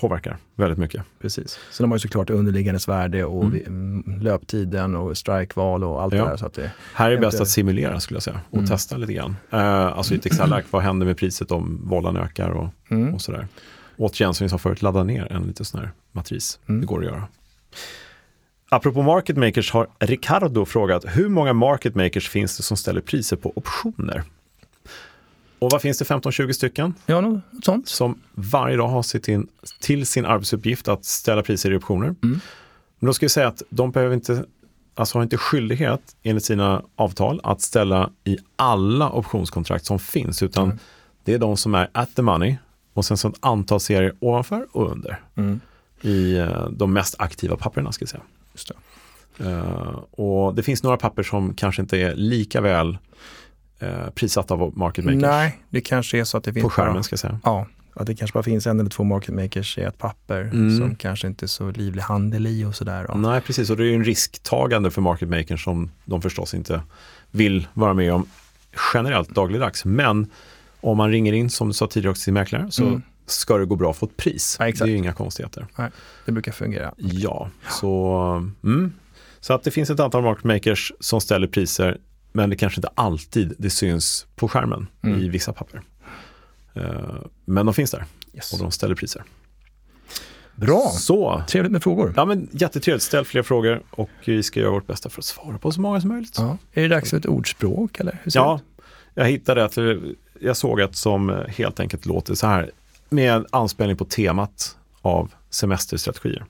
Påverkar väldigt mycket. Precis. Sen har man ju såklart underliggandes värde och Mm. mm, löptiden och strikeval och allt Ja. det där. Så att det, Här är det bäst Inte- att simulera skulle jag säga och Mm. testa lite grann. Eh, alltså i ett Excel-ark, vad händer med priset om vollan ökar och, mm. och sådär. Återigen, som vi sa förut, ladda ner en liten sån här matris. Mm. Det går att göra. Apropå market makers har Ricardo frågat, hur många market makers finns det som ställer priser på optioner? Och vad finns det 15-20 stycken Ja, något sånt. som varje dag har sitt in, till sin arbetsuppgift att ställa priser i optioner. Mm. Men då ska jag säga att de behöver inte, alltså har inte skyldighet enligt sina avtal att ställa i alla optionskontrakt som finns, utan Mm. det är de som är at the money och sen så ett antal serier ovanför och under Mm. i eh, de mest aktiva papperna ska jag säga. Just det. Eh, och det finns några papper som kanske inte är lika väl uh, prissatta av market makers Nej, det kanske är så att det finns på skärmen bara, ska jag säga. Ja, att det kanske bara finns en eller två market makers i ett papper Mm. som kanske inte är så livlig handel i och sådär. Nej, precis. Och det är ju en risktagande för market makers som de förstås inte vill vara med om generellt dagligdags. Men om man ringer in, som du sa tidigare också till mäklare, så Mm. ska det gå bra att få ett pris. Ja, det är ju inga konstigheter. Det brukar fungera. Ja, så, mm. så att det finns ett antal market makers som ställer priser, men det kanske inte alltid det syns på skärmen Mm. i vissa papper. Eh, men de finns där Yes. och de ställer priser. Bra, Så, trevligt med frågor. ja men jättetrevligt. Ställ fler frågor och vi ska göra vårt bästa för att svara på så många som möjligt. Ja. Är det dags för ett ordspråk eller? Ja, det jag hittade ett, jag såg ett som helt enkelt låter så här med anspelning på temat av semesterstrategier.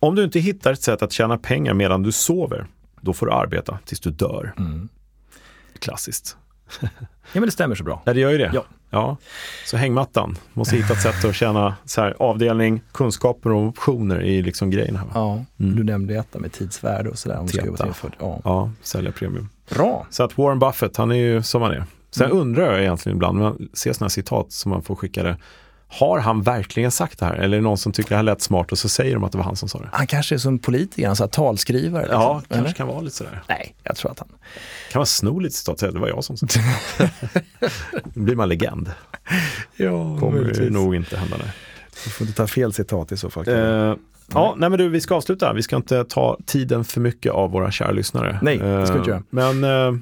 Om du inte hittar ett sätt att tjäna pengar medan du sover, då får du arbeta tills du dör. Mm. Klassiskt. Ja, men det stämmer så bra. Ja, det gör ju det. Ja. Ja. Så hängmattan, måste hitta ett sätt att tjäna så här, avdelning, kunskaper och optioner i liksom grejerna. här? Ja, Mm. du nämnde detta med tidsvärde och sådär. Om Teta. ja. Ja, sälja premium. Bra. Så att Warren Buffett, han är ju som han är. Sen Mm. undrar jag egentligen ibland, när man ser sådana här citat som man får skicka det, har han verkligen sagt det här? Eller är det någon som tycker det här lät smart och så säger de att det var han som sa det? Han kanske är som politiker, han talskrivare. liksom. Ja, Eller? kanske kan vara lite sådär. Nej, jag tror att han... Kan man sno lite citat säga det var jag som sa Då blir man legend. Ja, Kommer det nog inte hända. Nej. Du får inte ta fel citat i så fall. Eh, ja, nej men du, vi ska avsluta. Vi ska inte ta tiden för mycket av våra kära lyssnare. Nej, det ska vi inte Eh, göra. Men eh,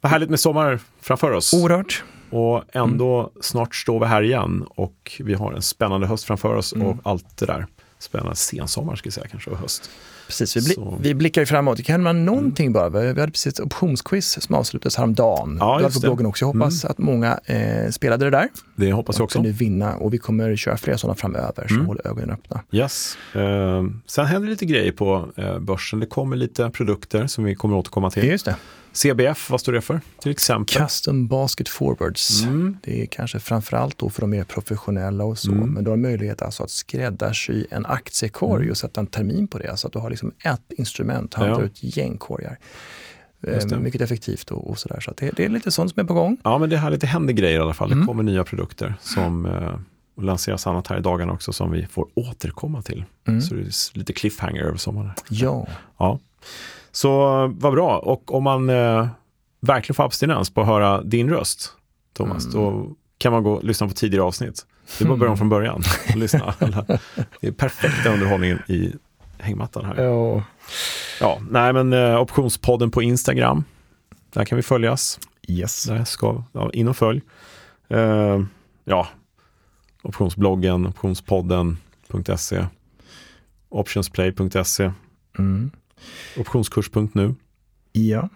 vad härligt med sommar framför oss. Oerhört. Och ändå Mm. snart står vi här igen och vi har en spännande höst framför oss Mm. och allt det där. Spännande sensommar ska jag säga kanske och höst. Precis, vi, bli, Så. Mm. vi blickar ju framåt. Kan man någonting bara? Vi hade precis ett optionsquiz som avslutades häromdagen. Ja, just på. Mm. bloggen också. Jag hoppas att många eh, spelade det där. Det hoppas jag också. kunde vinna och vi kommer köra fler sådana framöver, så Mm. håll ögonen öppna. Yes. Eh, sen händer lite grejer på eh, börsen. Det kommer lite produkter som vi kommer återkomma till. Just det. CBF, vad står det för? Till exempel. Custom Basket Forwards. Mm. Det är kanske framförallt då för de mer professionella och så, Mm. men du har möjlighet alltså att skräddarsy en aktiekorg och sätta en termin på det. Så att du har liksom ett instrument, handlar Mm. Ja. ut gängkorgar. Just det. Eh, mycket effektivt och, och sådär. Så det, det är lite sånt som är på gång. Ja, men det är härligt. Det händer grejer i alla fall. Det Mm. kommer nya produkter som eh, och lanseras annat här i dagarna också som vi får återkomma till. Mm. Så det är lite cliffhanger över sommaren. Ja, Ja. Så vad bra. Och om man eh, verkligen får abstinens på att höra din röst, Thomas, Mm. då kan man gå och lyssna på tidigare avsnitt. Det är bara att börja om från början och lyssna. det är perfekta underhållningen i hängmattan här. ja. Ja, nej men eh, optionspodden på Instagram. Där kan vi följas. Yes. Där ska, ja, in och följ. Eh, ja, optionsbloggen, optionspodden.se, optionsplay.se, Mm. optionskurs.nu. Ja.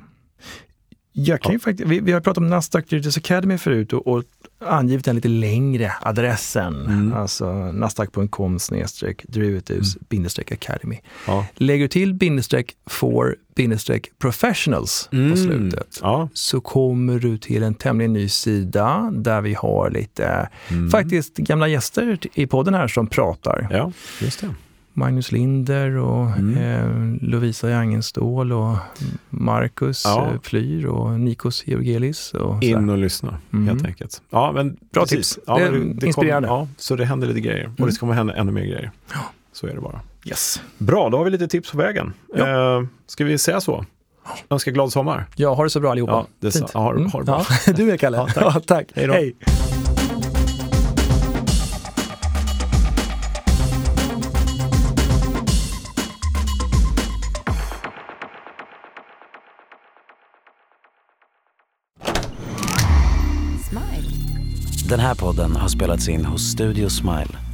Jag kan ju faktiskt, vi, vi har pratat om Nasdaq Derivatives Academy förut och, och angivit den lite längre adressen. Mm. Alltså nasdaq.com snedstreck derivatives bindestreck academy. Ja. Lägger du till bindestreck for bindestreck professionals på slutet Ja. så kommer du till en tämligen ny sida där vi har lite, Mm. faktiskt gamla gäster i podden här som pratar. ja, just det. Magnus Linder och Mm. eh, Lovisa Jangenstål och Marcus Ja. eh, Flyr och Nikos Georgelis. Och In och lyssna Mm. helt enkelt. Ja, men Bra precis. tips. Ja, Det men det inspirerande. Kommer, ja, så det händer lite grejer och det Mm. kommer hända ännu mer grejer. Så är det bara. Yes. Bra, då har vi lite tips på vägen. Ja. Eh, ska vi säga så? Önska glad sommar. Ja, ha det så bra allihopa. Ja, det är så. Fint. Ja, ha det- ha det bra. Ja, du är Kalle. Ja, tack. Ja, tack. Hej då. Hej. Den här podden har spelats in hos Studio Smile.